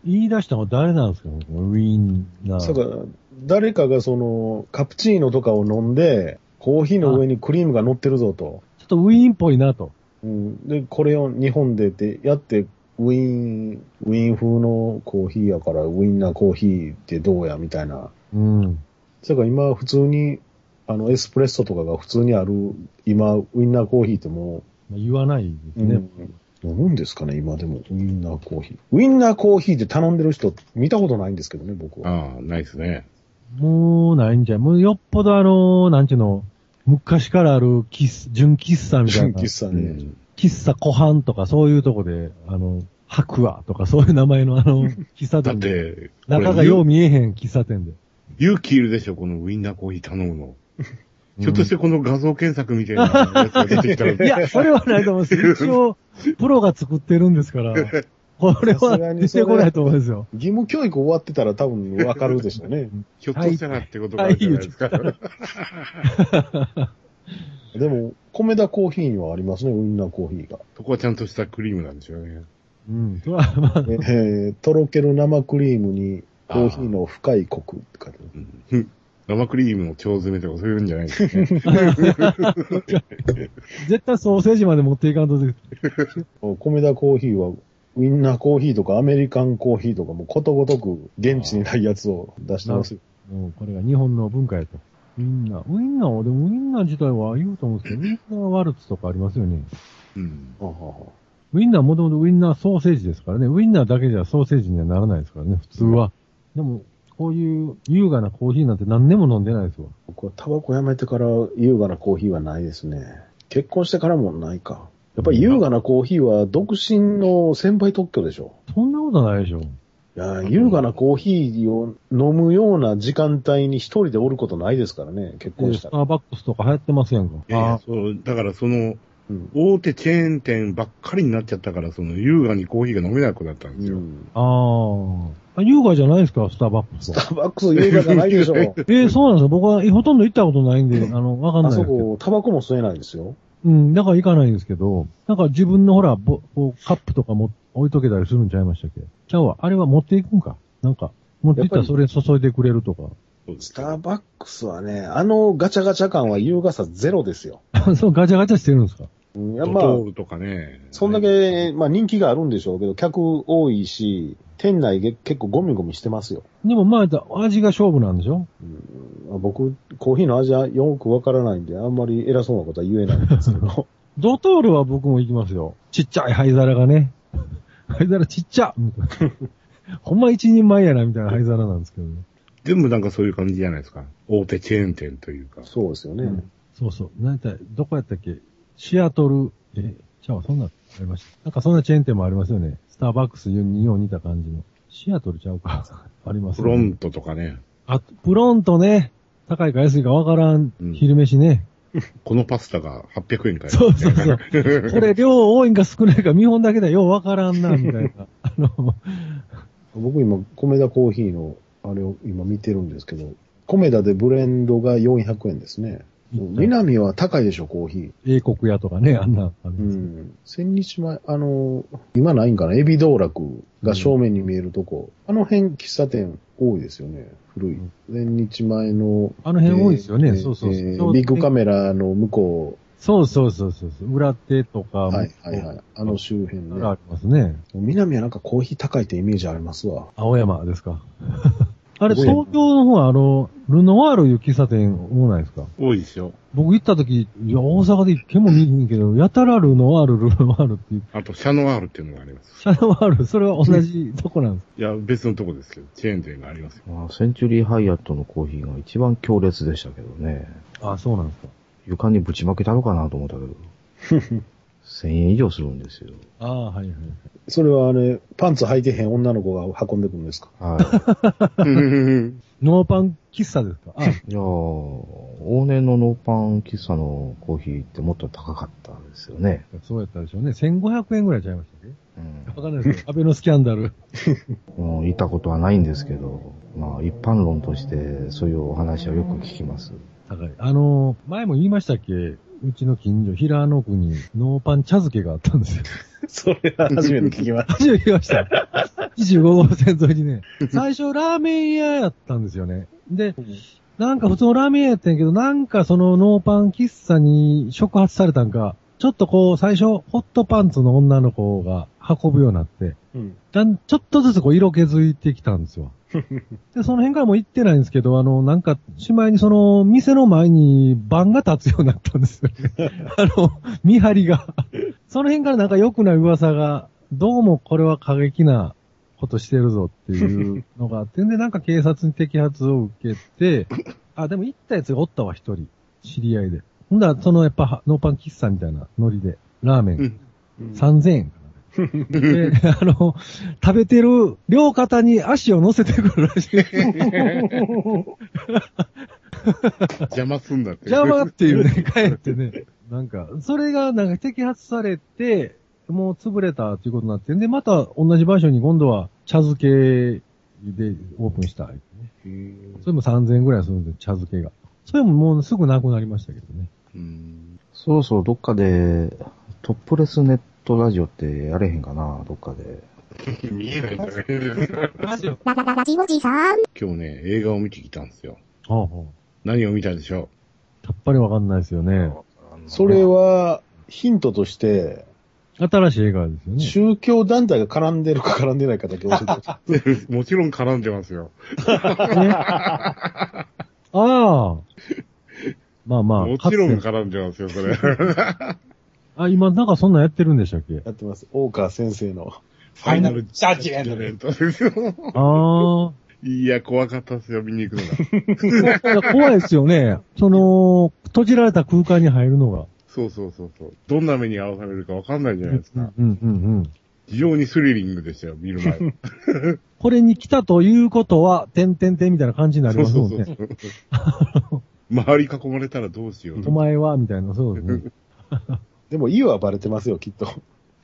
言い出したのは誰なんですかウィーンナー。そうか、誰かがその、カプチーノとかを飲んで、コーヒーの上にクリームが乗ってるぞと。ちょっとウィーンっぽいなと。うん、で、これを日本でってやって、ウィーン、ウィーン風のコーヒーやから、ウィンナーコーヒーってどうやみたいな。うん。それから今普通に、あの、エスプレッソとかが普通にある、今、ウィンナーコーヒーってもまあ言わないでう、すね。うん、飲むんですかね、今でも。ウィンナーコーヒー。ウィンナーコーヒーって頼んでる人見たことないんですけどね、僕は。ああ、ないですね。もうないんじゃ。もうよっぽどあの、なんちゅうの、昔からある喫純喫茶みたいな。純喫茶ね。うん喫茶湖畔とかそういうとこで、あの、白亜とかそういう名前のあの、[LAUGHS] 喫茶だっ店で。て、中がよう見えへん喫茶店で。勇気いるでしょ、このウインナーコーヒー頼むの。ひょっとしてこの画像検索みたいなやつが出てきたら、いや、それはないと思うんですよ。一応、[LAUGHS] プロが作ってるんですから、これは出てこないと思うんですよ。義務教育終わってたら多分わかるでしょうね。ひょっとしたらってことがあるじゃないですか。[LAUGHS] でも、米田コーヒーにはありますね、ウインナーコーヒーが。そこはちゃんとしたクリームなんでしょうね。うん。それは、まあ、えーとろける生クリームにコーヒーの深いコクって書いてある。うん生クリームの腸詰めとかそういうんじゃないですね。[LAUGHS] 絶対ソーセージまで持っていかんとで米田コーヒーは、ウインナーコーヒーとかアメリカンコーヒーとかもことごとく現地にないやつを出してますよ。もうこれが日本の文化やと。ウインナー。ウインナーは、でもウインナー自体は言うと思うんですけど、ウインナーワルツとかありますよね。うん。はははウインナーはもともとウインナーソーセージですからね。ウインナーだけじゃソーセージにはならないですからね、普通は。でも、こういう優雅なコーヒーなんて何年も飲んでないですわ。僕はタバコやめてから優雅なコーヒーはないですね。結婚してからもないか。やっぱり優雅なコーヒーは独身の先輩特許でしょ。そんなことないでしょ。いや、優雅なコーヒーを飲むような時間帯に一人でおることないですからね、結婚したら。スターバックスとか流行ってますやんか。いやいやあそう、だからその、うん。大手チェーン店ばっかりになっちゃったから、その優雅にコーヒーが飲めなくなったんですよ。うん。あーあ。優雅じゃないですか、スターバックスは。スターバックス優雅じゃないでしょ。[LAUGHS] えーそうなんですよ。僕はほとんど行ったことないんで、あの、わかんなあそいですけど。こ、タバコも吸えないですよ。うん、だから行かないんですけど、なんか自分のほら、ぼこうカップとかも置いとけたりするんちゃいましたっけ？ちゃうわ。あれは持っていくんか？なんか、持っていったらそれ注いでくれるとか。スターバックスはね、あのガチャガチャ感は優雅さゼロですよ。[LAUGHS] そう、ガチャガチャしてるんですか？うん、いやまあドトー、ルとかね。そんだけ、まあ人気があるんでしょうけど、客多いし、店内げ結構ゴミゴミしてますよ。でもまあ、味が勝負なんでしょ？うん、僕、コーヒーの味はよくわからないんで、あんまり偉そうなことは言えないんですけど。[LAUGHS] ドトールは僕も行きますよ。ちっちゃい灰皿がね。[LAUGHS] 灰皿ちっちゃほんま一人前やな、みたいな灰皿なんですけどね。全部なんかそういう感じじゃないですか。大手チェーン店というか。そうですよね。うんそうそう。なんどこやったっけ？シアトル、え、ちゃうわ、そんな、ありました。なんかそんなチェーン店もありますよね。スターバックスによう似た感じの。シアトルちゃうか。[LAUGHS] ありますね。フロントとかね。あ、プロントね。高いか安いかわからんうん昼飯ね。[LAUGHS] このパスタが800円かよ。そうそうそう。[LAUGHS] これ量多いんか少ないか見本だけでようわからんな、みたいな。あの、僕今、米田コーヒーの、あれを今見てるんですけど、米田でブレンドが400円ですね。南は高いでしょ、コーヒー。英国屋とかね、あんな。うんん。千日前、あの、今ないんかな、エビ道楽が正面に見えるとこ。あの辺喫茶店多いですよね、古い。千日前の。あの辺多いですよねえーそうそうそうえービッグカメラの向こそうそうそうそうそう。裏手とか。はいはいはい。あの周辺ね。ありますね。南はなんかコーヒー高いってイメージありますわ。青山ですか。[LAUGHS] あれ、東京の方はあの、ルノワールいう喫茶店多ないですか？多いですよ。僕行った時、いや、大阪で一軒も見にんけど、やたらルノワール、ルノワールっていう。あと、シャノワールっていうのがあります。シャノワール、それは同じとこなんです。いや、別のとこですけど、チェーン店がありますよ。まあセンチュリーハイアットのコーヒーが一番強烈でしたけどね。あ、そうなんですか。床にぶちまけたのかなと思ったけど。[LAUGHS] 1000円以上するんですよ。ああ、はいはい。それはあれ、パンツ履いてへん女の子が運んでくるんですか？はい。[LAUGHS] ノーパン喫茶ですか？あ、いやー、往年のノーパン喫茶のコーヒーってもっと高かったですよね。そうやったでしょうね。1500円ぐらいちゃいましたっうんけわかんないですけど、アベノスキャンダル。[LAUGHS] もう行ったことはないんですけど、まあ一般論としてそういうお話はよく聞きます。高い。あのー、前も言いましたっけ？うちの近所、平野区にノーパン茶漬けがあったんですよ。[LAUGHS] それは初めて聞きました。初めて聞きました。25号線沿いにね。最初ラーメン屋やったんですよね。で、なんか普通のラーメン屋やったんやけど、なんかそのノーパン喫茶に触発されたんか、ちょっとこう最初、ホットパンツの女の子が運ぶようになって、うんちょっとずつこう色気づいてきたんですよ。で、その辺からもう行ってないんですけど、あの、なんか、しまいにその、店の前に番が立つようになったんですよね。[LAUGHS] あの、見張りが。その辺からなんか良くない噂が、どうもこれは過激なことしてるぞっていうのがあって、[LAUGHS] で、なんか警察に摘発を受けて、あ、でも行ったやつがおったわ、一人。知り合いで。ほんだら、そのやっぱ、ノーパン喫茶みたいなノリで、ラーメン、3000円かな。で、あの、食べてる両肩に足を乗せてくるらしい。邪魔すんだって。邪魔っていうね、帰ってね。なんか、それがなんか摘発されて、もう潰れたっていうことになって、で、また同じ場所に今度は茶漬けでオープンした、それも3000円ぐらいするんで、茶漬けが。それももうすぐなくなりましたけどね。うん。そろそろどっかで、トップレスネットラジオってやれへんかな、どっかで。[LAUGHS] 見えないんだね。ラジオ。ララララジオ。ジさん。今日ね、映画を見てきたんですよ。ほうほ何を見たでしょう。やっぱりわかんないですよね。それは、ヒントとして、新しい映画ですよね。宗教団体が絡んでるか絡んでないかだけ教えてもちろん絡んでますよ。ねああ。まあまあ。もちろん絡んでますよ、それ。あ、今なんかそんなんやってるんでしたっけ？やってます。大川先生の。ファイナルジャッジメントメントですよ。あいや、怖かったですよ、見に行くのが。怖いですよね。その、閉じられた空間に入るのが。そうそうそうそう。どんな目に遭わされるかわかんないじゃないですか。うんうんうん。非常にスリリングでしたよ、見る前。[LAUGHS] これに来たということは、点々点みたいな感じになりますもんね。そうそうそう。[LAUGHS] 周り囲まれたらどうしようお前は、みたいな、そうですね。[LAUGHS] でも、家はバレてますよ、きっと。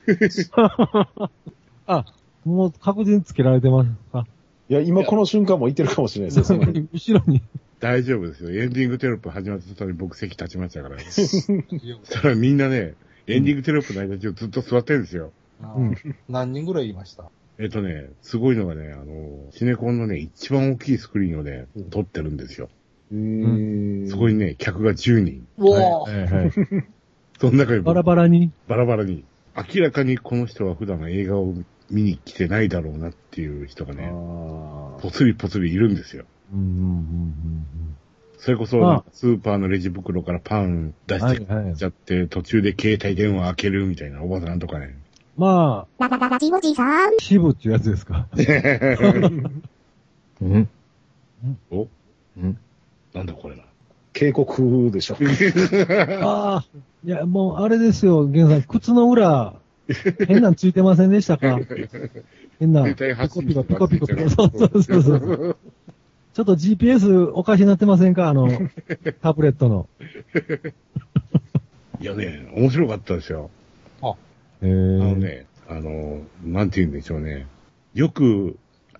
[LAUGHS] あ、もう確実につけられてますか？いや、今この瞬間もいてるかもしれないですよ、[LAUGHS] 後ろに。大丈夫ですよ。エンディングテロップ始まった途端に僕席立ちましたから。[LAUGHS] そしたらみんなね、エンディングテロップの間中ずっと座ってるんですよ。うん何人ぐらいいました？えっとね、すごいのがね、あの、シネコンのね、一番大きいスクリーンをね、撮ってるんですよ。へーそこにね、客が10人。はいはい。その中にバラバラに？バラバラに。明らかにこの人は普段映画を見に来てないだろうなっていう人があね、ーぽつりぽつりいるんですよ。うんうんうんそれこそ、あスーパーのレジ袋からパン出うん。はしていはい。ちゃって、途中で携帯電話開けるみたいなおばさんとかね。まあ、ララララジオジさん。支部っていうやつですか？[LAUGHS] うんお？うんなんだこれな。警告でしょ。[LAUGHS] ああ。いや、もう、あれですよ、ゲンさん。靴の裏、変なんついてませんでしたか？[LAUGHS] 変な、ピコピコ、ピコピコ、ピコ。そうそうそうそう。ちょっと GPS おかしになってませんか？あの、[LAUGHS] タブレットの。いやね、面白かったですよ。えあのー、ね、あの、なんて言うんでしょうね。よく、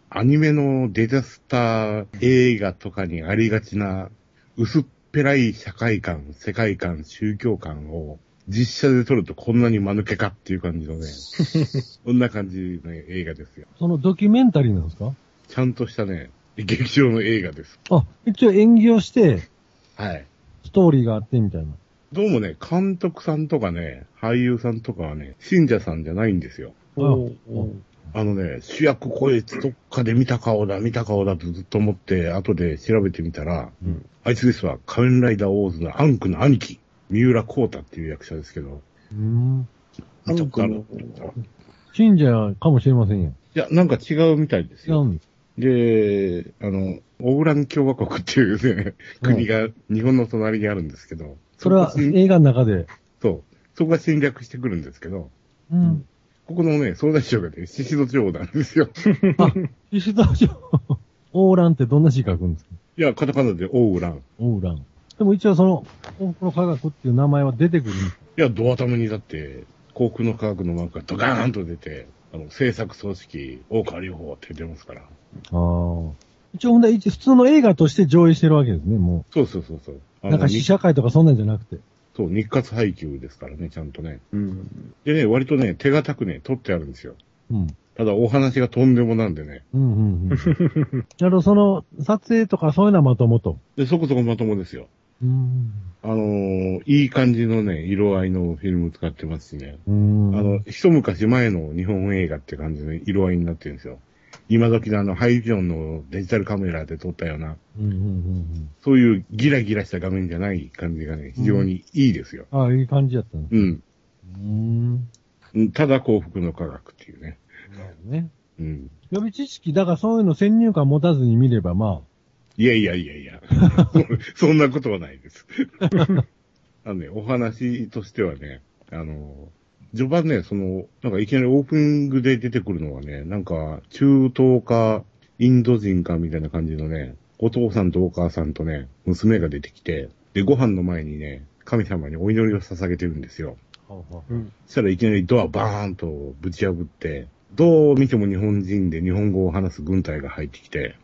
アニメのデザスター映画とかにありがちな、薄っぺらい社会観、世界観、宗教観を、実写で撮るとこんなに間抜けかっていう感じのね、[LAUGHS] そんな感じの映画ですよ。そのドキュメンタリーなんですか？ちゃんとしたね、劇場の映画です。あ、一応演技をして、はい。ストーリーがあってみたいな。どうもね、監督さんとかね、俳優さんとかはね、信者さんじゃないんですよ。ああのね、主役こいつどっかで見た顔だ、見た顔だとずっと思って、後で調べてみたら、うんあいつですわ、仮面ライダーオーズのアンクの兄貴、三浦光太っていう役者ですけど、うん。アンクのい信者かもしれませんよ。や、なんか違うみたいですよ。違うんであの、オーラン共和国っていうね、国が日本の隣にあるんですけど、それは映画の中で。そう、そこが侵略してくるんですけど、うん。ここのね、総大将がね、獅子戸町なんですよ。あ、石田城。オーランってどんな字書くんですか？いや、カタカナでオーラン。いオーラン。でも一応その、幸福の科学っていう名前は出てくるんです。や、ドア玉にだって、航空の科学のマークがドカーンと出て、あの、制作組織、大川両方って出ますから。ああ。一応ほんで、一普通の映画として上映してるわけですね、もそうそうそうそう。あう。のなんか試写会とかそんなんじゃなくて。そう、日活配給ですからね、ちゃんとね。うん。でね、割とね、手堅くね、撮ってあるんですよ。うん。ただ、お話がとんでもなんでね。うん、うん、うん。[LAUGHS] なるほど、その、撮影とかそういうのはまともと？で、そこそこまともですよ。うん。あのーいい感じのね、色合いのフィルム使ってますしね。うん。あの、一昔前の日本映画って感じの色合いになってるんですよ。今時のあの、ハイビジョンのデジタルカメラで撮ったような、うん、うん、うんそういうギラギラした画面じゃない感じがね、非常にいいですよ。うん。ああ、いい感じやった。うん。うん。うんただ幸福の科学っていうね。ね。うん。予備知識、だからそういうの先入観持たずに見れば、まいやいやいやいや。そ [LAUGHS] そんなことはないです。[LAUGHS] あのね、お話としてはね、あの、序盤ね、その、なんかいきなりオープニングで出てくるのはね、なんか中東かインド人かみたいな感じのね、お父さんとお母さんとね、娘が出てきて、で、ご飯の前にね、神様にお祈りを捧げてるんですよ。うん。そしたらいきなりドアバーンとぶち破って、どう見ても日本人で日本語を話す軍隊が入ってきて、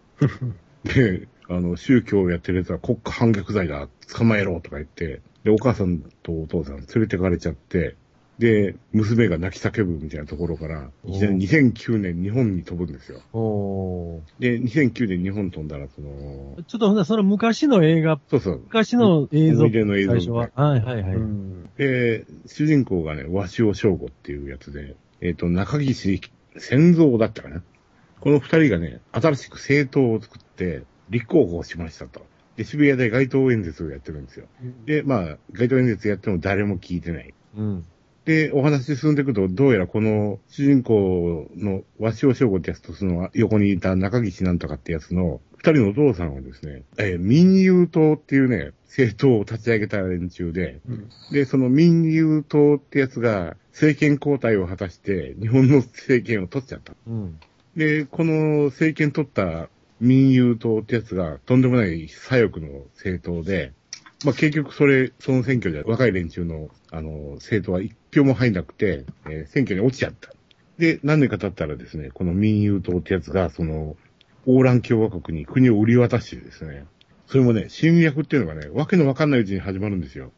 [LAUGHS] で、あの、宗教をやってる奴は国家反逆罪だ、捕まえろとか言って、で、お母さんとお父さん連れてかれちゃって、で、娘が泣き叫ぶみたいなところから、いきなり2009年日本に飛ぶんですよ。で、2009年日本飛んだら、その、ちょっとほんならその昔の映画、そうそう。昔の映像、思い出の映像最初は。はいはいはい。うん。で、主人公がね、鷲尾翔吾っていうやつで、えっ、と、中岸戦蔵だったかな。この二人がね、新しく政党を作って、立候補をしましたと。で、渋谷で街頭演説をやってるんですよ。で、まあ、街頭演説やっても誰も聞いてない。うん。で、お話進んでいくと、どうやらこの主人公の鷲尾翔吾ってやつとその横にいた中岸なんとかってやつの二人のお父さんはですね、えー民友党っていうね、政党を立ち上げた連中で、うんで、その民友党ってやつが政権交代を果たして日本の政権を取っちゃった。うん。で、この政権取った民友党ってやつがとんでもない左翼の政党で、まあ結局それ、その選挙で若い連中の、あの、政党は一票も入んなくて、えー選挙に落ちちゃった。で、何年か経ったらですね、この民友党ってやつが、その、オーラン共和国に国を売り渡してですね、それもね、侵略っていうのがね、わけのわかんないうちに始まるんですよ。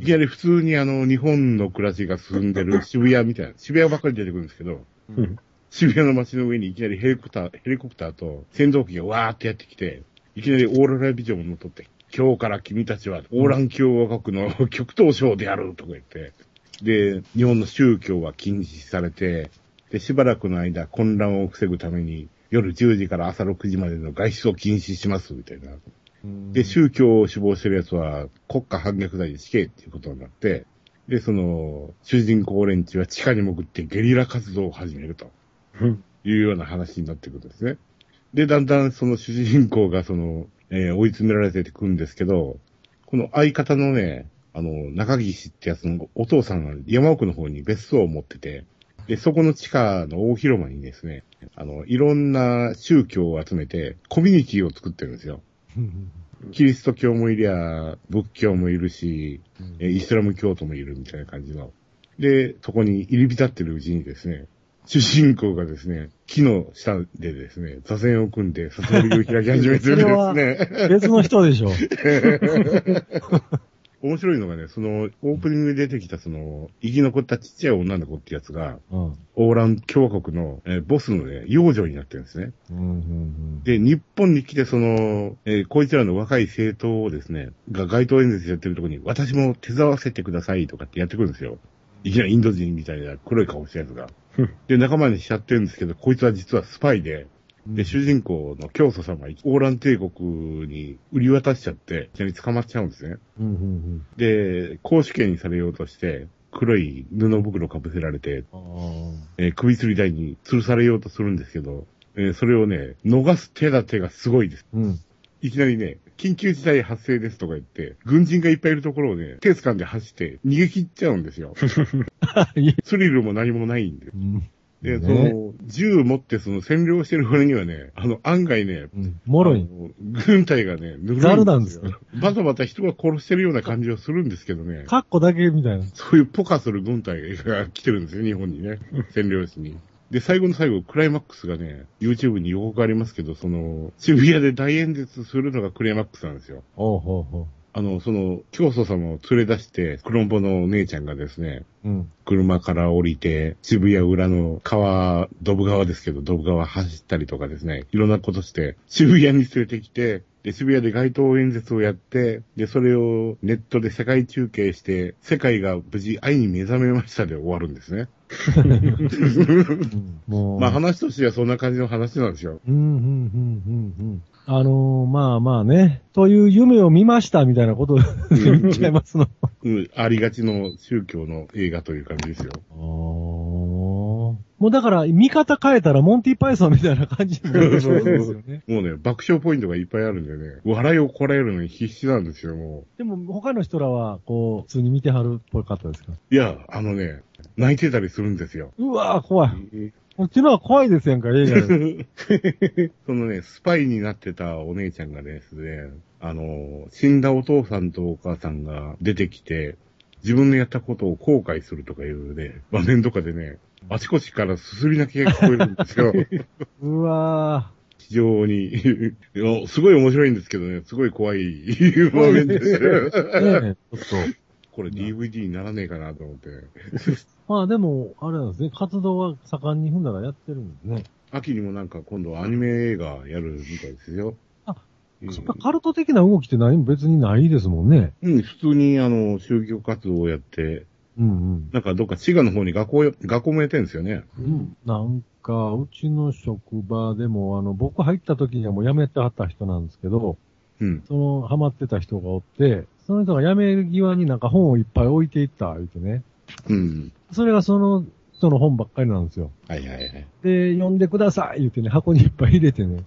いきなり普通にあの、日本の暮らしが進んでる [LAUGHS] 渋谷みたいな、渋谷ばっかり出てくるんですけど、うん渋谷の街の上にいきなりヘリコプター、ヘリコプターと戦闘機がわーってやってきて、いきなりオーロラビジョンを乗っ取って、今日から君たちはオーラン共和国の [LAUGHS] 極東省であるとか言って、で、日本の宗教は禁止されて、で、しばらくの間混乱を防ぐために、夜10時から朝6時までの外出を禁止します、みたいな。で、宗教を志望してる奴は国家反逆罪で死刑っていうことになって、で、その、主人公連中は地下に潜ってゲリラ活動を始めるとうんいうような話になってくるんですね。で、だんだんその主人公がその、えー追い詰められてくるんですけど、この相方のね、あの、中岸ってやつのお父さんが山奥の方に別荘を持ってて、で、そこの地下の大広間にですね、あの、いろんな宗教を集めて、コミュニティを作ってるんですよ。キリスト教もいりゃ、仏教もいるし、えーイスラム教徒もいるみたいな感じの。で、そこに入り浸ってるうちにですね、主人公がですね、木の下でですね、座禅を組んで、悟りを開き始めてるんですね。別の人でしょ。[LAUGHS] 面白いのがね、その、オープニングで出てきたその、生き残ったちっちゃい女の子ってやつが、うん。オーラン共和国の、えーボスのね、養女になってるんですね。うんうんで、日本に来てその、えーこいつらの若い政党をですね、が街頭演説やってるところに、私も手伝わせてくださいとかってやってくるんですよ。いきなりインド人みたいな黒い顔したやつが。[LAUGHS] で、仲間にしちゃってるんですけど、こいつは実はスパイで、うん。で、主人公の教祖様がオーラン帝国に売り渡しちゃって、いきなり捕まっちゃうんですね。うんうんで、公主刑にされようとして、黒い布袋かぶせられて、えー首吊り台に吊るされようとするんですけど、えーそれをね、逃す手立てがすごいです。ーうん。いきなりね、緊急事態発生ですとか言って、軍人がいっぱいいるところをね、手掴んで走って逃げ切っちゃうんですよ。[LAUGHS] スリルも何もないんで。うん。で、ねその、銃持ってその占領してる割にはね、あの、案外ね、うん。もろい。軍隊がね、ぬるいザルなんですよ。バタバタ人が殺してるような感じはするんですけどね。カッコだけみたいな。そういうポカする軍隊が来てるんですよ、日本にね。占領地に。で、最後の最後、クライマックスがね、YouTube に予告ありますけど、その、渋谷で大演説するのがクライマックスなんですよ。おうほうほあの、その、教祖様を連れ出して、クロンボのお姉ちゃんがですね、う。うん。車から降りて、渋谷裏の川、ドブ川ですけど、ドブ川走ったりとかですね、いろんなことして、渋谷に連れてきて、で、渋谷で街頭演説をやって、で、それをネットで世界中継して、世界が無事愛に目覚めましたで終わるんですね。うんもう。まあ話としてはそんな感じの話なんですよ。うん、うん、うん、うん、うん。あのー、まあまあね、という夢を見ましたみたいなことで [LAUGHS] 言っちゃいますの。うん、ありがちの宗教の映画という感じですよ。もうだから、見方変えたらモンティパイソンみたいな感じになるんですよね。もうね、爆笑ポイントがいっぱいあるんでね、笑いをこらえるのに必死なんですよ、もでも他の人らは、こう、普通に見てはるっぽかったですか？う。いや、あのね、泣いてたりするんですよ。うわぁ、怖い。こっちの方が怖いですやんか、映画で。[LAUGHS] そのね、スパイになってたお姉ちゃんがですね、あの、死んだお父さんとお母さんが出てきて、自分のやったことを後悔するとかいうね、場面とかでね、あちこちからすすり泣きが聞こえるんですよ。[LAUGHS] うわ非常に、[LAUGHS] すごい面白いんですけどね、すごい怖い場面ですよ。ぁ。ねえ、ちょっと。これ DVD にならねえかなと思って。まあでも、あれなんですね、活動は盛んに踏んだらやってるんですね。秋にもなんか今度アニメ映画やるみたいですよ。あうん、そっか、カルト的な動きって何も別にないですもんね。うん、普通にあの、宗教活動をやって、うんなんかどっか滋賀の方に学校よ、学校もやってるんですよね。うん。なんか、うちの職場でも、あの、僕入った時にはもう辞めてはった人なんですけど、うん。その、ハマってた人がおって、その人が辞める際になんか本をいっぱい置いていった、言ってね。うん。それがその人の本ばっかりなんですよ。はいはいはい。で、読んでください言ってね、箱にいっぱい入れてね。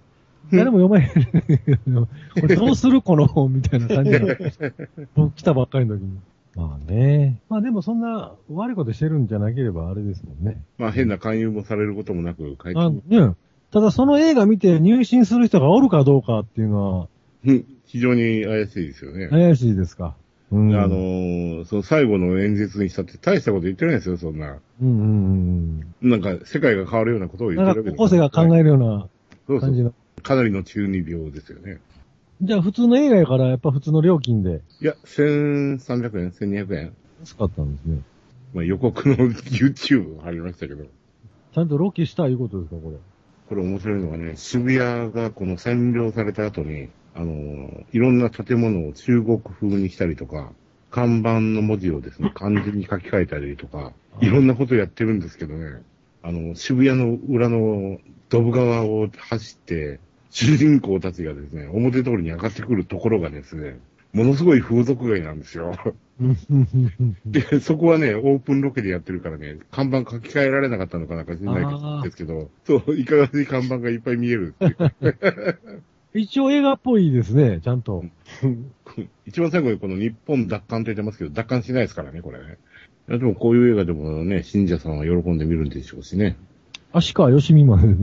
誰も読まへん。これどうするこの本みたいな感じで。[LAUGHS] 僕来たばっかりの時に。まあね。まあでもそんな悪いことしてるんじゃなければあれですもんね。まあ変な勧誘もされることもなく帰ってあね。ただその映画見て入信する人がおるかどうかっていうのはうん非常に怪しいですよね。怪しいですか。うん。あのーその最後の演説にしたって大したこと言ってないですよ、そんな。うんうんうんなんか世界が変わるようなことをうん。言ってるわけなんか高校生が考えるようなそうそう。感じの。かなりの中二病ですよね。じゃあ普通の映画やからやっぱ普通の料金でいや、1300円 ?1200 円安かったんですね。まあ予告の YouTube 貼りましたけど。ちゃんとロケしたいうことですか、これ。これ面白いのがね、渋谷がこの占領された後に、あのーいろんな建物を中国風にしたりとか、看板の文字をですね、漢字に書き換えたりとか、[LAUGHS] いろんなことやってるんですけどね、あの、渋谷の裏のドブ川を走って、主人公たちがですね、表通りに上がってくるところがですね、ものすごい風俗街なんですよ。[LAUGHS] で、そこはね、オープンロケでやってるからね、看板書き換えられなかったのかなんか知らないんですけど、そう、いかがわしい看板がいっぱい見えるっていう。[LAUGHS] 一応映画っぽいですね、ちゃんと。[LAUGHS] 一番最後にこの日本奪還と言ってますけど、奪還しないですからね、これね。でもこういう映画でもね、信者さんは喜んで見るんでしょうしね。足川よしみまで出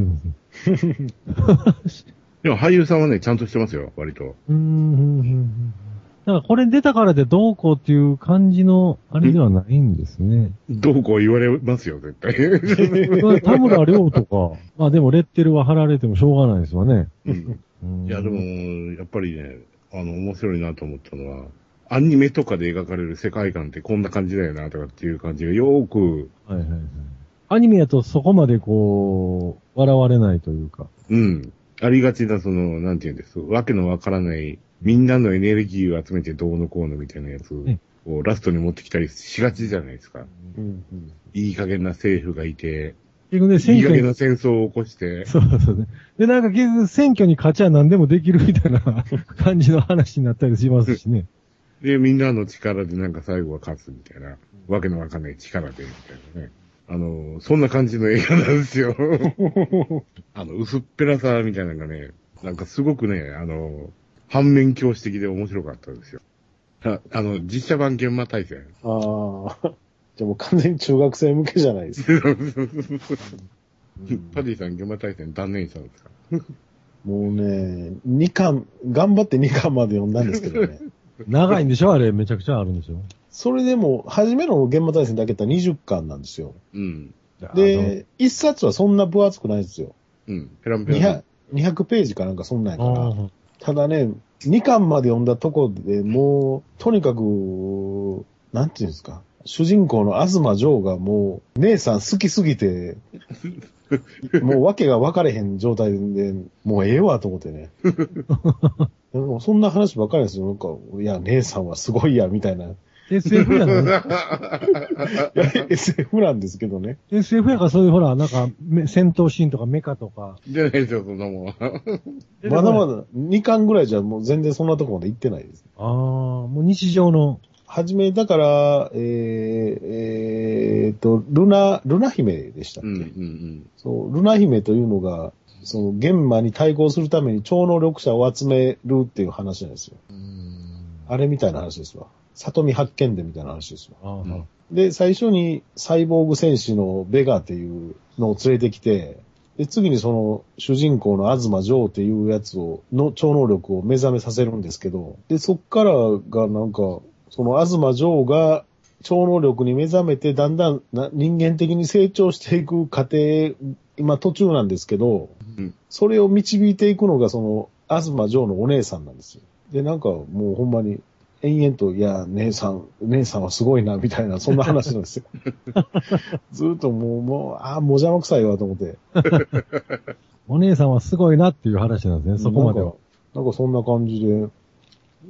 てます。でも俳優さんはね、ちゃんとしてますよ、割と。うーん、うんうんうん。だからこれ出たからでどうこうっていう感じの、あれではないんですね。どうこう言われますよ、絶対。[LAUGHS] 田村亮とか、まあでもレッテルは貼られてもしょうがないですわね。うんうんいや、でも、やっぱりね、あの、面白いなと思ったのは、アニメとかで描かれる世界観ってこんな感じだよな、とかっていう感じがよーく、はいはいはい。アニメやとそこまでこう、笑われないというか。うん。ありがちな、その、なんて言うんですわけのわからない、みんなのエネルギーを集めてどうのこうのみたいなやつねをラストに持ってきたりしがちじゃないですか。うんうんいい加減な政府がいて、結局ね、選挙に、な戦争を起こして、そうそうね。で、なんか結局選挙に勝ちゃ何でもできるみたいな [LAUGHS] 感じの話になったりしますしね。で、みんなの力でなんか最後は勝つみたいな、わけのわかんない力でみたいなね。あの、そんな感じの映画なんですよ。[LAUGHS] あの、薄っぺらさみたいなのがね、なんかすごくね、あの、反面教師的で面白かったですよ。ああの、実写版現場対戦。ああ。じゃあもう完全に中学生向けじゃないですか。[LAUGHS] パディさん現場対戦断念したんですか？もうね、2巻、頑張って2巻まで読んだんですけどね。[LAUGHS] 長いんでしょ？あれめちゃくちゃあるんでしょ？それでも、初めの現場対戦だけだったら20巻なんですよ。うん。で、1冊はそんな分厚くないですよ。うん。ペランペラン200。200ページかなんかそんなんやあから。ーただね、2巻まで読んだとこでもう、とにかく、なんていうんですか？主人公の東城がもう、姉さん好きすぎて、もう訳が分かれへん状態で、もうええわと思ってね。でもそんな話ばっかりですよ。なんか、いや、姉さんはすごいや、みたいな。い SF やね。や、SF なんですけどね。SF やからそういうほら、なんか、め戦闘シーンとかメカとか。じゃないですよ、そんなもん。まだまだ2巻ぐらいじゃもう全然そんなとこまで行ってないです。ああ、もう日常の。はじめ、だから、えー、えーと、ルナ、ルナ姫でしたっけ、うん、うん、そう、ルナ姫というのが、その、玄馬に対抗するために超能力者を集めるっていう話なんですよ。あれみたいな話ですわ。里見発見伝みたいな話ですよ。ああ、うんで、最初にサイボーグ戦士のベガっていうのを連れてきて、で、次にその主人公の東ジョーっていうやつを、の超能力を目覚めさせるんですけど、で、そっからがなんか、その東ジョーが超能力に目覚めてだんだんな人間的に成長していく過程、今途中なんですけど、うんそれを導いていくのがその東ジョーのお姉さんなんですよ。で、なんかもうほんまに延々と、いや、姉さん、姉さんはすごいな、みたいな、そんな話なんですよ。[LAUGHS] ずーっともう、もう、ああ、もじゃまくさいわ、と思って。[LAUGHS] お姉さんはすごいなっていう話なんですね、そこまではなん。か。なんかそんな感じで、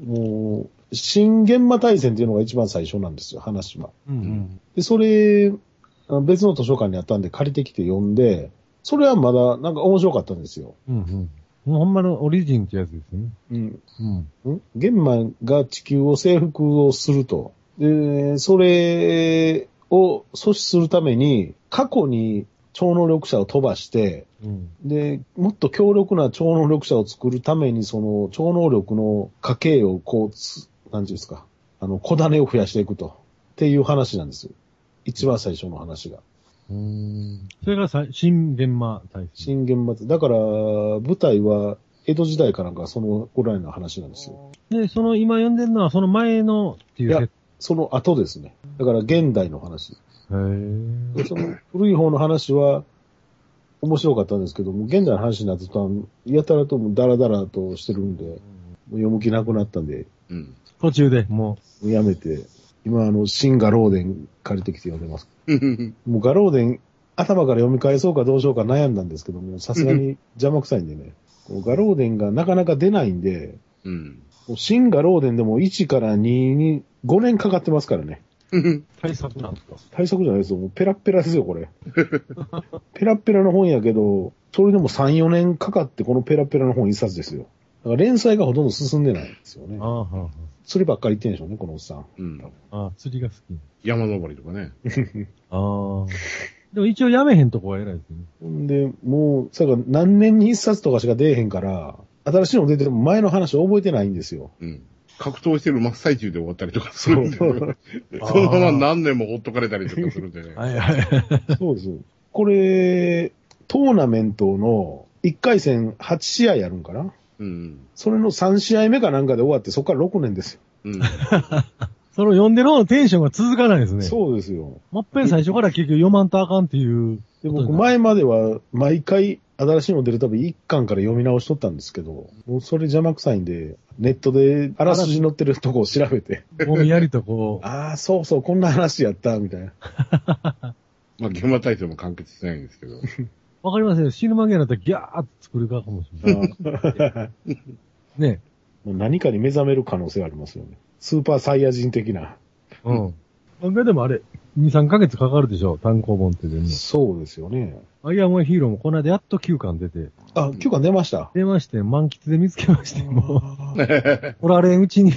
もう、新現場大戦っていうのが一番最初なんですよ、話は。うんうん。で、それ、あ別の図書館にあったんで借りてきて読んで、それはまだなんか面白かったんですよ。うんうん。ほんまのオリジンってやつですね。うん。うん。ん？玄馬が地球を征服をすると。で、それを阻止するために、過去に超能力者を飛ばして、うん。で、もっと強力な超能力者を作るために、その超能力の家系をこうつ、なんていうんですか、あの、小種を増やしていくと。っていう話なんですよ。一番最初の話が。うん。それがさ新現場大戦。新現場だから、舞台は江戸時代かなんかそのぐらいの話なんですよ。で、その今読んでるのはその前のっていういや設その後ですね。だから現代の話。へーでその古い方の話は面白かったんですけども、現代の話になったとやたらともダラダラとしてるんで、もう読む気なくなったんで、うん。途中でももうやめて、今あの、新ガローデン借りてきて読んでます。うん。もうガローデン、頭から読み返そうかどうしようか悩んだんですけども、さすがに邪魔くさいんでね。ガローデンがなかなか出ないんで、うん。新ガローデンでも1から2に5年かかってますからね。う対策なんですか？対策じゃないですよ。もうペラッペラですよ、これ。[LAUGHS] ペラッペラの本やけど、それでも3、4年かかってこのペラッペラの本一冊ですよ。だから連載がほとんど進んでないんですよねあ。あ、はあ、はそればっかり言ってんでしょうね、このおっさん。うん。あ。ああ、釣りが好き。山登りとかね。[LAUGHS] ああ。でも一応やめへんとこは偉いですね。ほんで、もう、それから何年に一冊とかしか出えへんから、新しいの出てても前の話覚えてないんですよ。うん。格闘してる真っ最中で終わったりとかするんで、そう [LAUGHS] そのまま何年もほっとかれたりとかするんでね。はいはい。そうです。これ、トーナメントの1回戦8試合やるんかな？うん。それの3試合目かなんかで終わって、そこから6年ですよ。うん。[LAUGHS] その読んでる方のテンションが続かないですね。そうですよ。もっぺん最初から結局読まんとあかんっていう。で僕、前までは毎回新しいの出るたび1巻から読み直しとったんですけど、もうそれ邪魔くさいんで、ネットであらすじ載ってるとこを調べて、ぼんやりとこう。[LAUGHS] ああ、そうそう、こんな話やった、みたいな。[LAUGHS] まあ、現場体操も完結してないんですけど。わかりませんよ。死ぬ間際だったらギャーって作るかかもしれない。[LAUGHS] ね。もう何かに目覚める可能性ありますよね。スーパーサイヤ人的な。うん。漫画でもあれ、2、3ヶ月かかるでしょ。単行本って全部。そうですよね。アイアンマンヒーローもこの間やっと9巻出て。あ、9巻出ました。出まして、満喫で見つけまして、もう。[LAUGHS] おられんうちに。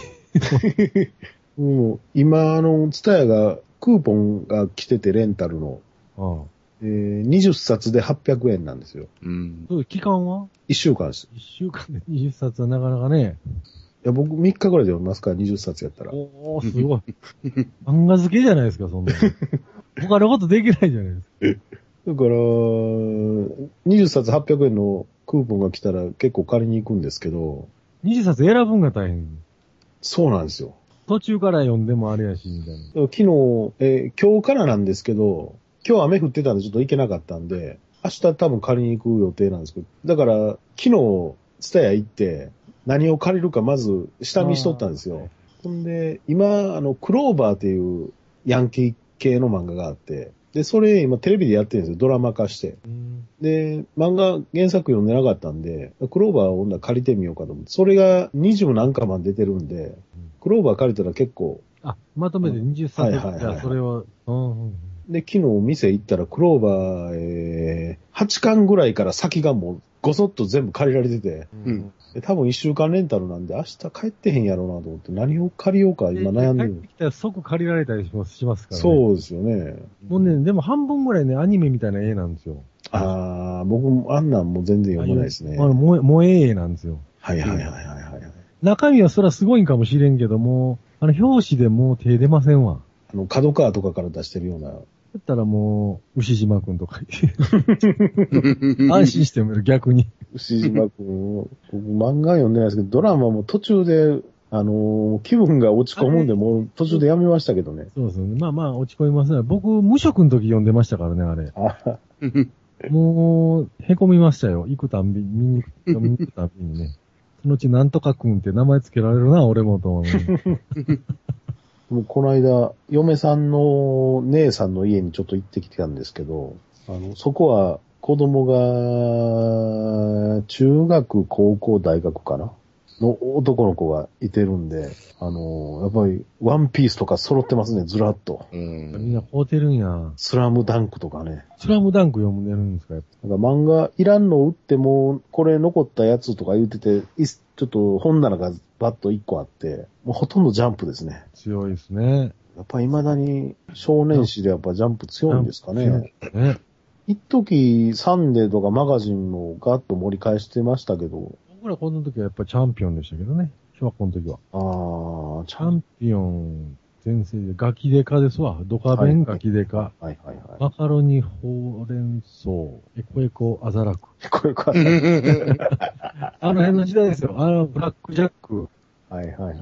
[LAUGHS] もう今、あの、ツタヤが、クーポンが来てて、レンタルの。ああ。えー、20冊で800円なんですよ。うん。期間は？1週間です。?1 週間で20冊はなかなかね。いや、僕3日ぐらいで読みますから、20冊やったら。おー、すごい。[LAUGHS] 漫画好きじゃないですか、そんなの。[LAUGHS] 他のことできないじゃないですか。だから、20冊800円のクーポンが来たら結構借りに行くんですけど、20冊選ぶんが大変。そうなんですよ。途中から読んでもあれやし、みたいな。昨日、えー今日からなんですけど、今日雨降ってたんでちょっと行けなかったんで、明日多分借りに行く予定なんですけど、だから、昨日、ツタヤ行って、何を借りるかまず下見しとったんですよ。ほんで、今、あの、クローバーっていうヤンキー系の漫画があって、で、それ今テレビでやってるんですよ。ドラマ化して。うん。で、漫画原作読んでなかったんで、クローバーを女借りてみようかと思って、それが20何巻まで出てるんで、クローバー借りたら結構、あ、まとめて20冊。はいはいはいそれは、うんうん。で、昨日店行ったらクローバー、えー、8巻ぐらいから先がもうごそっと全部借りられてて、うんで多分1週間レンタルなんで明日帰ってへんやろうなと思って何を借りようか今悩んでる帰って。きたら即借りられたりしますしますからね。そうですよね。もうね、でも半分ぐらいね、アニメみたいな絵なんですよ。あー、僕もあんなんもう全然読めないですね。あの、萌え、萌え絵なんですよ。はいはいはいはいはい。中身はそらすごいんかもしれんけども、あの、表紙でもう手出ませんわ。あの、角川とかから出してるような。だったらもう、牛島くんとか [LAUGHS] 安心して読める、逆に。牛島くん、僕漫画読んでないですけど、ドラマも途中で、あのー気分が落ち込むんで、もう途中でやめましたけどね。そうですね。まあまあ、落ち込みますね。僕、無職の時読んでましたからね、あれ。あもう、へこみましたよ。行くたんび、見に行く、見に行くたんびにね。そのうちなんとかくんって名前つけられるな、俺もと思う。もうこの間、嫁さんの姉さんの家にちょっと行ってきてたんですけど、あの、そこは子供が、中学、高校、大学かな？の男の子がいてるんで、あの、やっぱり、ワンピースとか揃ってますね、ずらっと。うみんん。な買うてるんや。スラムダンクとかね。スラムダンク読んでるんですか？やっぱなんか漫画いらんの売っても、これ残ったやつとか言ってて、いちょっと本棚がバッと1個あって、もうほとんどジャンプですね。強いですね。やっぱ未だに少年誌でやっぱジャンプ強いんですかね。ね。一時サンデーとかマガジンもガッと盛り返してましたけど、僕らこの時はやっぱチャンピオンでしたけどね。小学校の時は。あー、ちチャンピオン全盛で、ガキデカですわ。ドカベンガキデカ。はいはいはい。マカロニ、ほうれん草、エコエコ、アザラク。これか。[LAUGHS] あの辺の時代ですよ。あの、ブラックジャック、はいはいはい。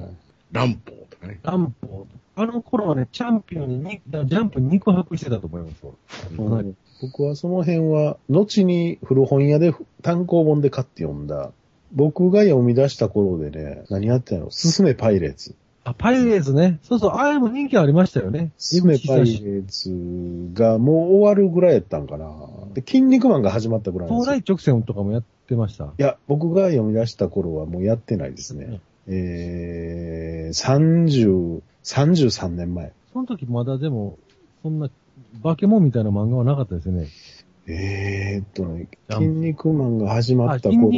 乱歩とかね。ランポー。あの頃はね、チャンピオンににジャンプ肉薄してたと思いますわ。うん僕はその辺は、後に古本屋で単行本で買って読んだ、僕が読み出した頃でね、何やってんの？すすめパイレーツ。あ、パイレーツね。そうそう、あれも人気ありましたよね。すすめパイレーツがもう終わるぐらいやったんかな。で、筋肉マンが始まったぐらい東大直線とかもやってました。いや、僕が読み出した頃はもうやってないですね。えー、30、33年前。その時まだでも、そんな、バケモンみたいな漫画はなかったですよね。えーっとね、筋肉マンが始まあ、った頃。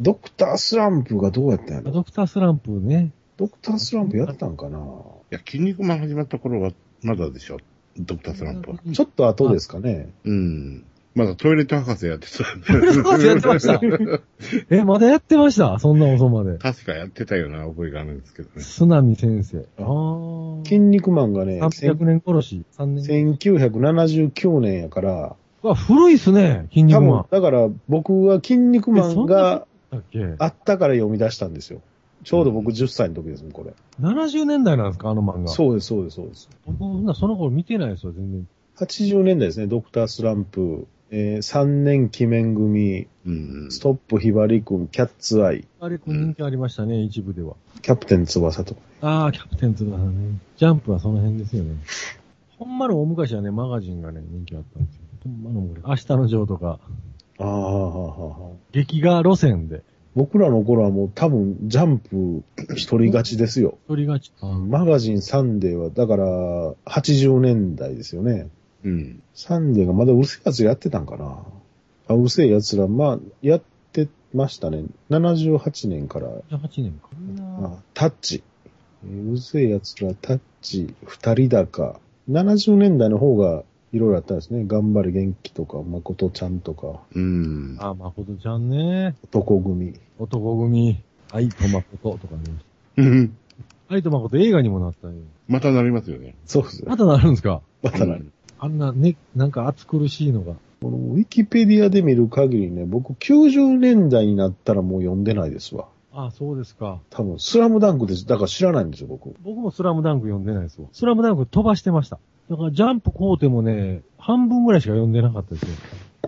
ドクタースランプがどうやったんやろ？ドクタースランプね。ドクタースランプやったんかな？いや、筋肉マン始まった頃は、まだでしょ。ドクタースランプは。ちょっと後ですかね。うん。まだトイレット博士やってた。トイレット博士やってました [LAUGHS] え、まだやってました？そんな遅まで。確かやってたような覚えがあるんですけどね。須波先生。ああ。筋肉マンがね、300年殺し。3年。1979年やから、うわ、古いっすね、筋肉多マン。、分だから僕は筋肉マンがあったから読み出したんですよ。ちょうど僕10歳の時ですもん、これ。70年代なんですかあの漫画。そうです、そうです、そうです。僕、そんなその頃見てないですよ、全然。80年代ですね、ドクタースランプ、えー、3年記念組、うん。ストップひばりくん、キャッツアイ、あれ、人気ありましたね、一部では。キャプテン翼とか。ああ、キャプテンズだね。ジャンプはその辺ですよね。ほんまの大昔はね、マガジンがね、人気あったんですよ。ほんまの昔。明日のジョーとか、ああ、はあ、はあ、はあ。劇画路線で、僕らの頃はもう多分ジャンプ一人勝ちですよ。一人勝ち。あマガジンサンデーは、だから80年代ですよね。うん。サンデーがまだうるせえやつやってたんかな。あ、うるせえやつら、まあ、やってましたね。78年から、18年か。あタッチ。えーうるせえやつら、タッチ、二人高。70年代の方がいろいろあったんですね。頑張れ元気とか、誠ちゃんとか、うん。あ、誠ちゃんね。男組。男組、愛と誠とかね。うん愛と誠映画にもなったよ。またなりますよね。そうですよ。またなるんですか？またなる。あんなね、なんか暑苦しいのが。このウィキペディアで見る限りね、僕90年代になったらもう読んでないですわ。あ、そうですか。多分、スラムダンクです。だから知らないんですよ、僕。僕もスラムダンク読んでないですよ。スラムダンク飛ばしてました。だからジャンプ買うてもね、半分ぐらいしか読んでなかったですよ。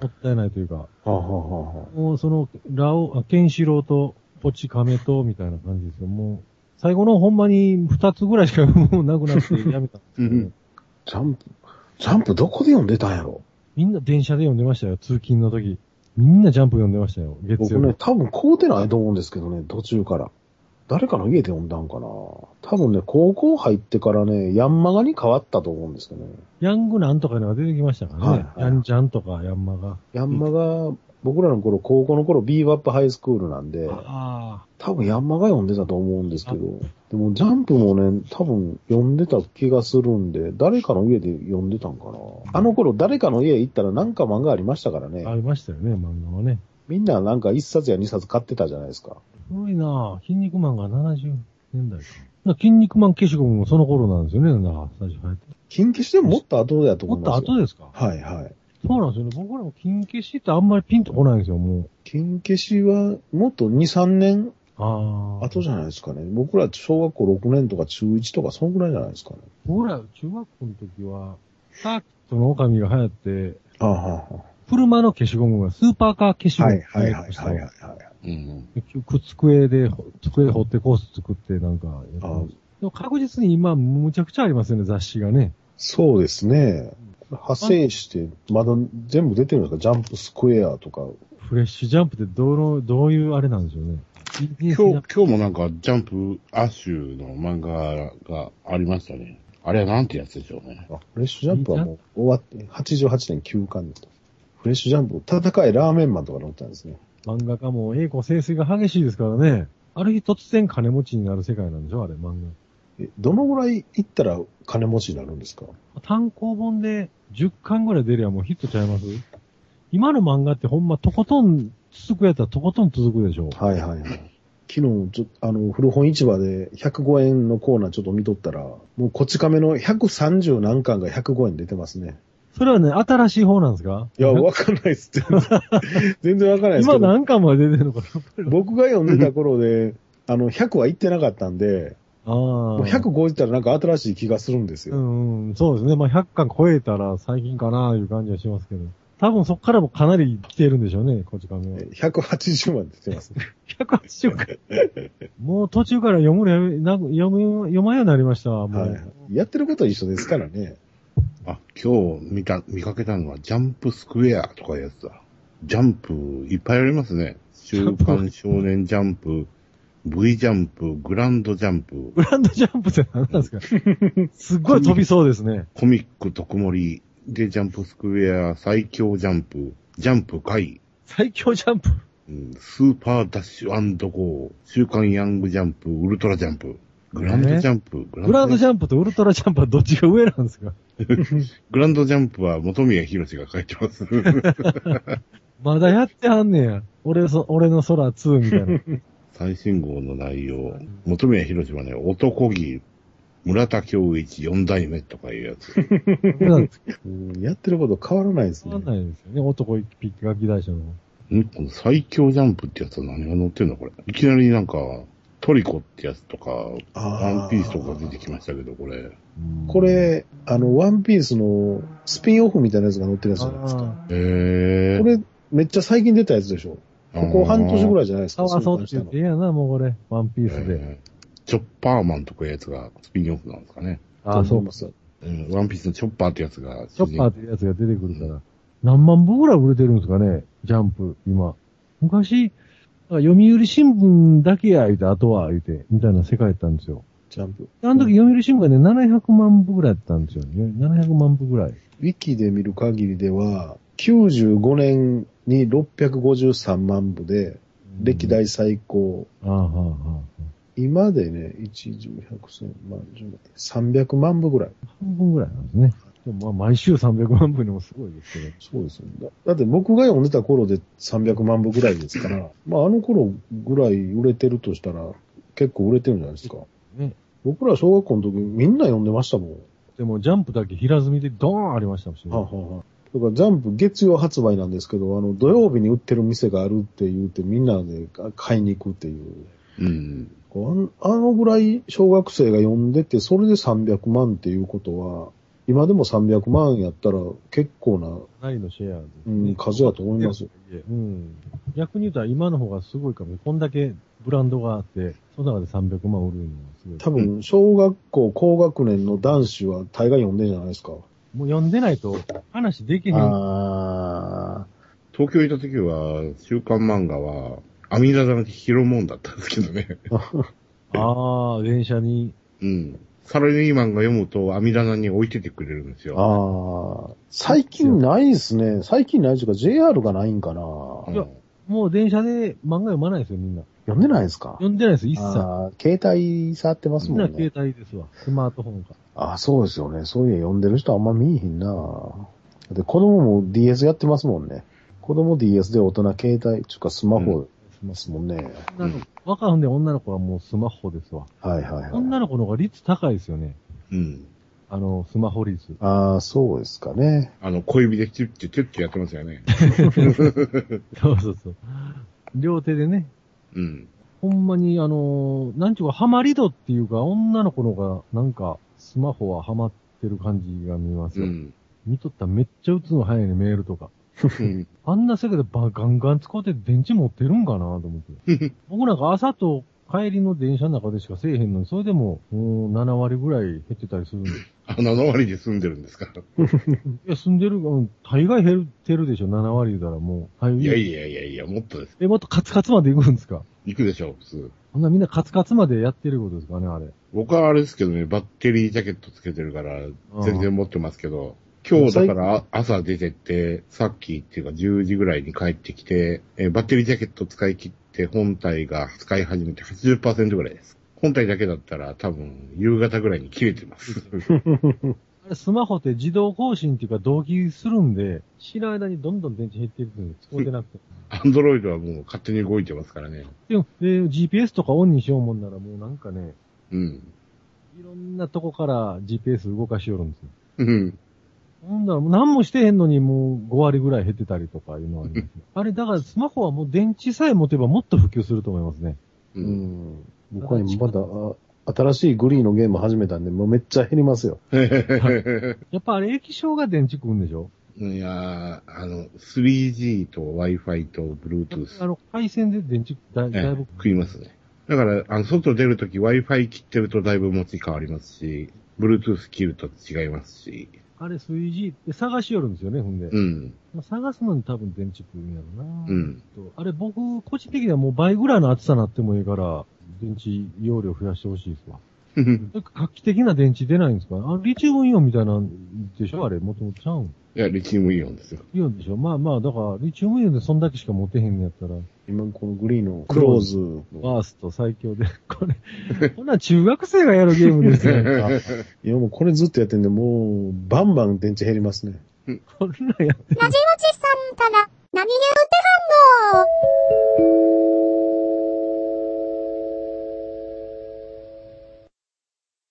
もったいないというか。はあ、はあはあはあ、もうその、ラオ、あケンシロウと、ポチカメと、みたいな感じですよ。もう、最後のほんまに二つぐらいしかもうなくなって [LAUGHS] やめたんですけど、うんジャンプ、ジャンプどこで読んでたんやろ？みんな電車で読んでましたよ、通勤の時。みんなジャンプ読んでましたよ、月曜日。僕ね、多分買うてないと思うんですけどね、途中から。誰かの家で読んだんかな多分ね、高校入ってからね、ヤンマガに変わったと思うんですけどね。ヤングなんとかいうのが出てきましたからね。はいはいヤンジャンとかヤンマが。ヤンマガ、僕らの頃、高校の頃、ビーバップハイスクールなんで、あ多分ヤンマガ読んでたと思うんですけど、でもジャンプもね、多分読んでた気がするんで、誰かの家で読んでたんかな。あの頃誰かの家行ったらなんか漫画ありましたからあ、あね。りましたよね、漫画はね。みんななんか一冊や二冊買ってたじゃないですか。古いなぁ。筋肉マンが70。年代か。な筋肉マン消しゴムもその頃なんですよね、なんか最初流行って。金消しでももっと後だともっ思いますよ。と後ですか？はいはい。そうなんですよね。僕らも金消しってあんまりピンとこないんですよ、もう。金消しはもっと2、3年ああ。後じゃないですかね。僕ら小学校6年とか中1とかそんぐらいじゃないですかね。僕ら中学校の時は、サーキットの狼が流行って、ああ、は車の消しゴムがスーパーカー消しあ、ゴムはいはいはいが流行りましたはいはいはい。うん。く机で、机掘ってコース作ってなんかでも確実に今、むちゃくちゃありますよね、雑誌がね。そうですね。派生して、まだ全部出てるんですか？ジャンプスクエアとか。フレッシュジャンプってどの、どういうあれなんでしょうね。今日、今日もなんか、ジャンプ、アッシュの漫画がありましたね。あれはなんてやつでしょうね。あフレッシュジャンプはもう終わって、88年休刊だと。フレッシュジャンプ、戦いラーメンマンとか載ってたんですね。漫画家も栄光清水が激しいですからね。ある日突然金持ちになる世界なんでしょあれ、漫え、どのぐらい行ったら金持ちになるんですか？画。単行本で10巻ぐらい出りゃもうヒットちゃいます？今の漫画ってほんまとことん続くやったらとことん続くでしょはいはいはい。昨日、ちょあの、古本市場で105円のコーナーちょっと見とったら、もうこち亀の130何巻が105円出てますね。それはね、新しい方なんですか？いや、わかんないです。全然全然わかんないですけ今ど。何巻まで出てるのかな？僕が読んでた頃で、あの、100は行ってなかったんで、ああ。もう150ったらなんか新しい気がするんですよ。うん、うん、そうですね。まあ、100巻超えたら最近かな、いう感じはしますけど。多分そっからもかなり来てるんでしょうね、こち亀は。180まで出てますね。[LAUGHS] 180巻。もう途中から読むのやめ、な読む、読まんようになりましたわ、もう。はい。やってることは一緒ですからね。あ、今日見た、見かけたのは、ジャンプスクエアとかいうやつだ。ジャンプ、いっぱいありますね。週刊少年ジャンプ、V ジャンプ、グランドジャンプ、グランドジャンプって何なんですか？[LAUGHS] すっごい飛びそうですね。コミック特盛り、で、ジャンプスクエア、最強ジャンプ、ジャンプ回、最強ジャンプ。うんスーパーダッシュゴー、週刊ヤングジャンプ、ウルトラジャンプ、グランドジャンプ、ググランドジャンプとウルトラジャンプはどっちが上なんですか？プ、[LAUGHS] グランドジャンプは元宮博が書いてます。[LAUGHS] まだやってはんねや。俺そ、俺の空2みたいな。最新号の内容、元宮博はね、男気、村田京一四代目とかいうやつ。うんやってること変わらないですねわ。かんないですよね。男一匹ガキ大将の。んこの最強ジャンプってやつは何が載ってんの？これ。いきなりなんか、トリコってやつとか、あワンピースとか出てきましたけど、これ。これ、あの、ワンピースのスピンオフみたいなやつが載ってるやつじゃないですか？あへー。これ、めっちゃ最近出たやつでしょ？ここ半年ぐらいいじゃないですあ、か。かわそうって言ってええやな、もうこれ。ワンピースで。えーチョッパーマンとかいうやつがスピンオフなんですかね。あ、そうか。す。うん、ワンピースのチョッパーってやつがチョッパーってやつが出てくるから。何万部ぐらい売れてるんですかねジャンプ、今。昔、読売新聞だけや、言うて、あとは、言うて、みたいな世界やったんですよ。ジャンプ。あの時読売新聞がね、700万部ぐらいやったんですよね。700万部ぐらい。ウィキで見る限りでは、95年に653万部で、歴代最高。ああ、はあ、はあ。今でね、1、10、100、1000万、10 300万部ぐらい。半分ぐらいなんですね。でもまあ、毎週300万部にもすごいですけど。そうですね。だだって僕が読んでた頃で300万部ぐらいですから、まああの頃ぐらい売れてるとしたら、結構売れてるんじゃないですか。ね。僕ら小学校の時みんな読んでましたもん。でも、ジャンプだけ平積みでドーンありましたしね。はあはあはあだからジャンプ月曜発売なんですけど、あの土曜日に売ってる店があるって言ってみんなで買いに行くっていう。うんあのぐらい小学生が読んでて、それで300万っていうことは、今でも300万やったら結構な、かなりのシェアですうねん、数だと思いますよ。うん。逆に言うたら今の方がすごいかも。こんだけブランドがあって、その中で300万売るのはすごい。多分、小学校高学年の男子は大概読んでんじゃないですか。もう読んでないと話できへん。あ東京行った時は、週刊漫画は、阿弥陀座の広もんだったんですけどね。[LAUGHS] ああ、電車に。うん。サラリーマンが読むと、阿弥陀座に置いててくれるんですあ。よ。ああ。最近ないですね。最近ないというか JR がないんかな。うんいやもう電車で漫画読まないですよ、みんな。読んでないですか？読んでないです、一切。ああ、携帯触ってますもんみんな携ね。帯ですわ。スマートフォンか。ああ、そうですよね。そういうの読んでる人あんま見えひんな。で、子供も DS やってますもんね。子供 DS で大人携帯、ちゅうかスマホ、ますもんね。女の子若んで女の子はもうスマホですわ。はいはいはい。女の子の方が率高いですよね。うん。あの、スマホ率。ああ、そうですかね。あの、小指でチュッチュチュッチュやってますよね。[LAUGHS] そうそうそう。両手でね。うん。ほんまに、あのーなんちゅうか、ハマり度っていうか、女の子の方が、なんか、スマホはハマってる感じが見えますよ。うん。見とったらめっちゃ打つの早いね、メールとか。うんあんな世界でバガンガン使って電池持ってるんかなと思って。僕なんか朝と帰りの電車の中でしかせえへんのに、それでも、もう7割ぐらい減ってたりするんで。いあ、7割で済んでるんですか？や、住んでる、うん、大概減ってるでしょ、7割言うたらもう。はいいやいやいやいや、もっとです。え、もっとカツカツまで行くんですか？行くでしょう、普通。あんなみんなカツカツまでやってることですかね、あれ。僕はあれですけどね、バッテリージャケットつけてるから、全然持ってますけど、今日だから朝出てって、さっきっていうか10時ぐらいに帰ってきて、えーバッテリージャケット使い切って本体が使い始めて80%ぐらいです。本体だけだったら多分夕方ぐらいに切れてます。[LAUGHS] スマホって自動更新っていうか同期するんで、知らん間にどんどん電池減っていくんで使ってなくて。アンドロイドはもう勝手に動いてますからね。でも、で、GPS とかオンにしようもんならもうなんかね、うん。いろんなとこから GPS 動かしよるんですよ。うん。ほんだら何もしてへんのにもう5割ぐらい減ってたりとかいうのはあります、ね。[LAUGHS] あれ、だからスマホはもう電池さえ持てばもっと普及すると思いますね。う。うんん。僕は今まだ、あ新しいグリーンのゲーム始めたんで、もうめっちゃ減りますよ。やっぱあれ液晶が電池食うんでしょ？いやー、あの、3G と Wi-Fi と Bluetooth あ。の、回線で電池だだいぶええ、食いますね。だから、あの、外出るとき Wi-Fi 切ってるとだいぶ持ち変わりますし、Bluetooth 切ると違いますし、あれ 3G って探しよるんですよね、ほんで。うん、まあ探すのに多分電池食うんやろな。うん。とあれ僕、個人的にはもう倍ぐらいの厚さになってもいいから、電池容量増やしてほしいですわ。[LAUGHS] 画期的な電池出ないんですか？あリチウムイオンみたいなんでしょ？あれ、もともとちゃうん？いや、リチウムイオンですよ。イオンでしょ？まあまあ、だから、リチウムイオンでそんだけしか持てへんのやったら、今このグリーンのクローズの。バースト最強で、[LAUGHS] これ、こんなん中学生がやるゲームですよ。[LAUGHS] いやもうこれずっとやってんで、もう、バンバン電池減りますね。こんなんやってラジオチさんから何言うてはんの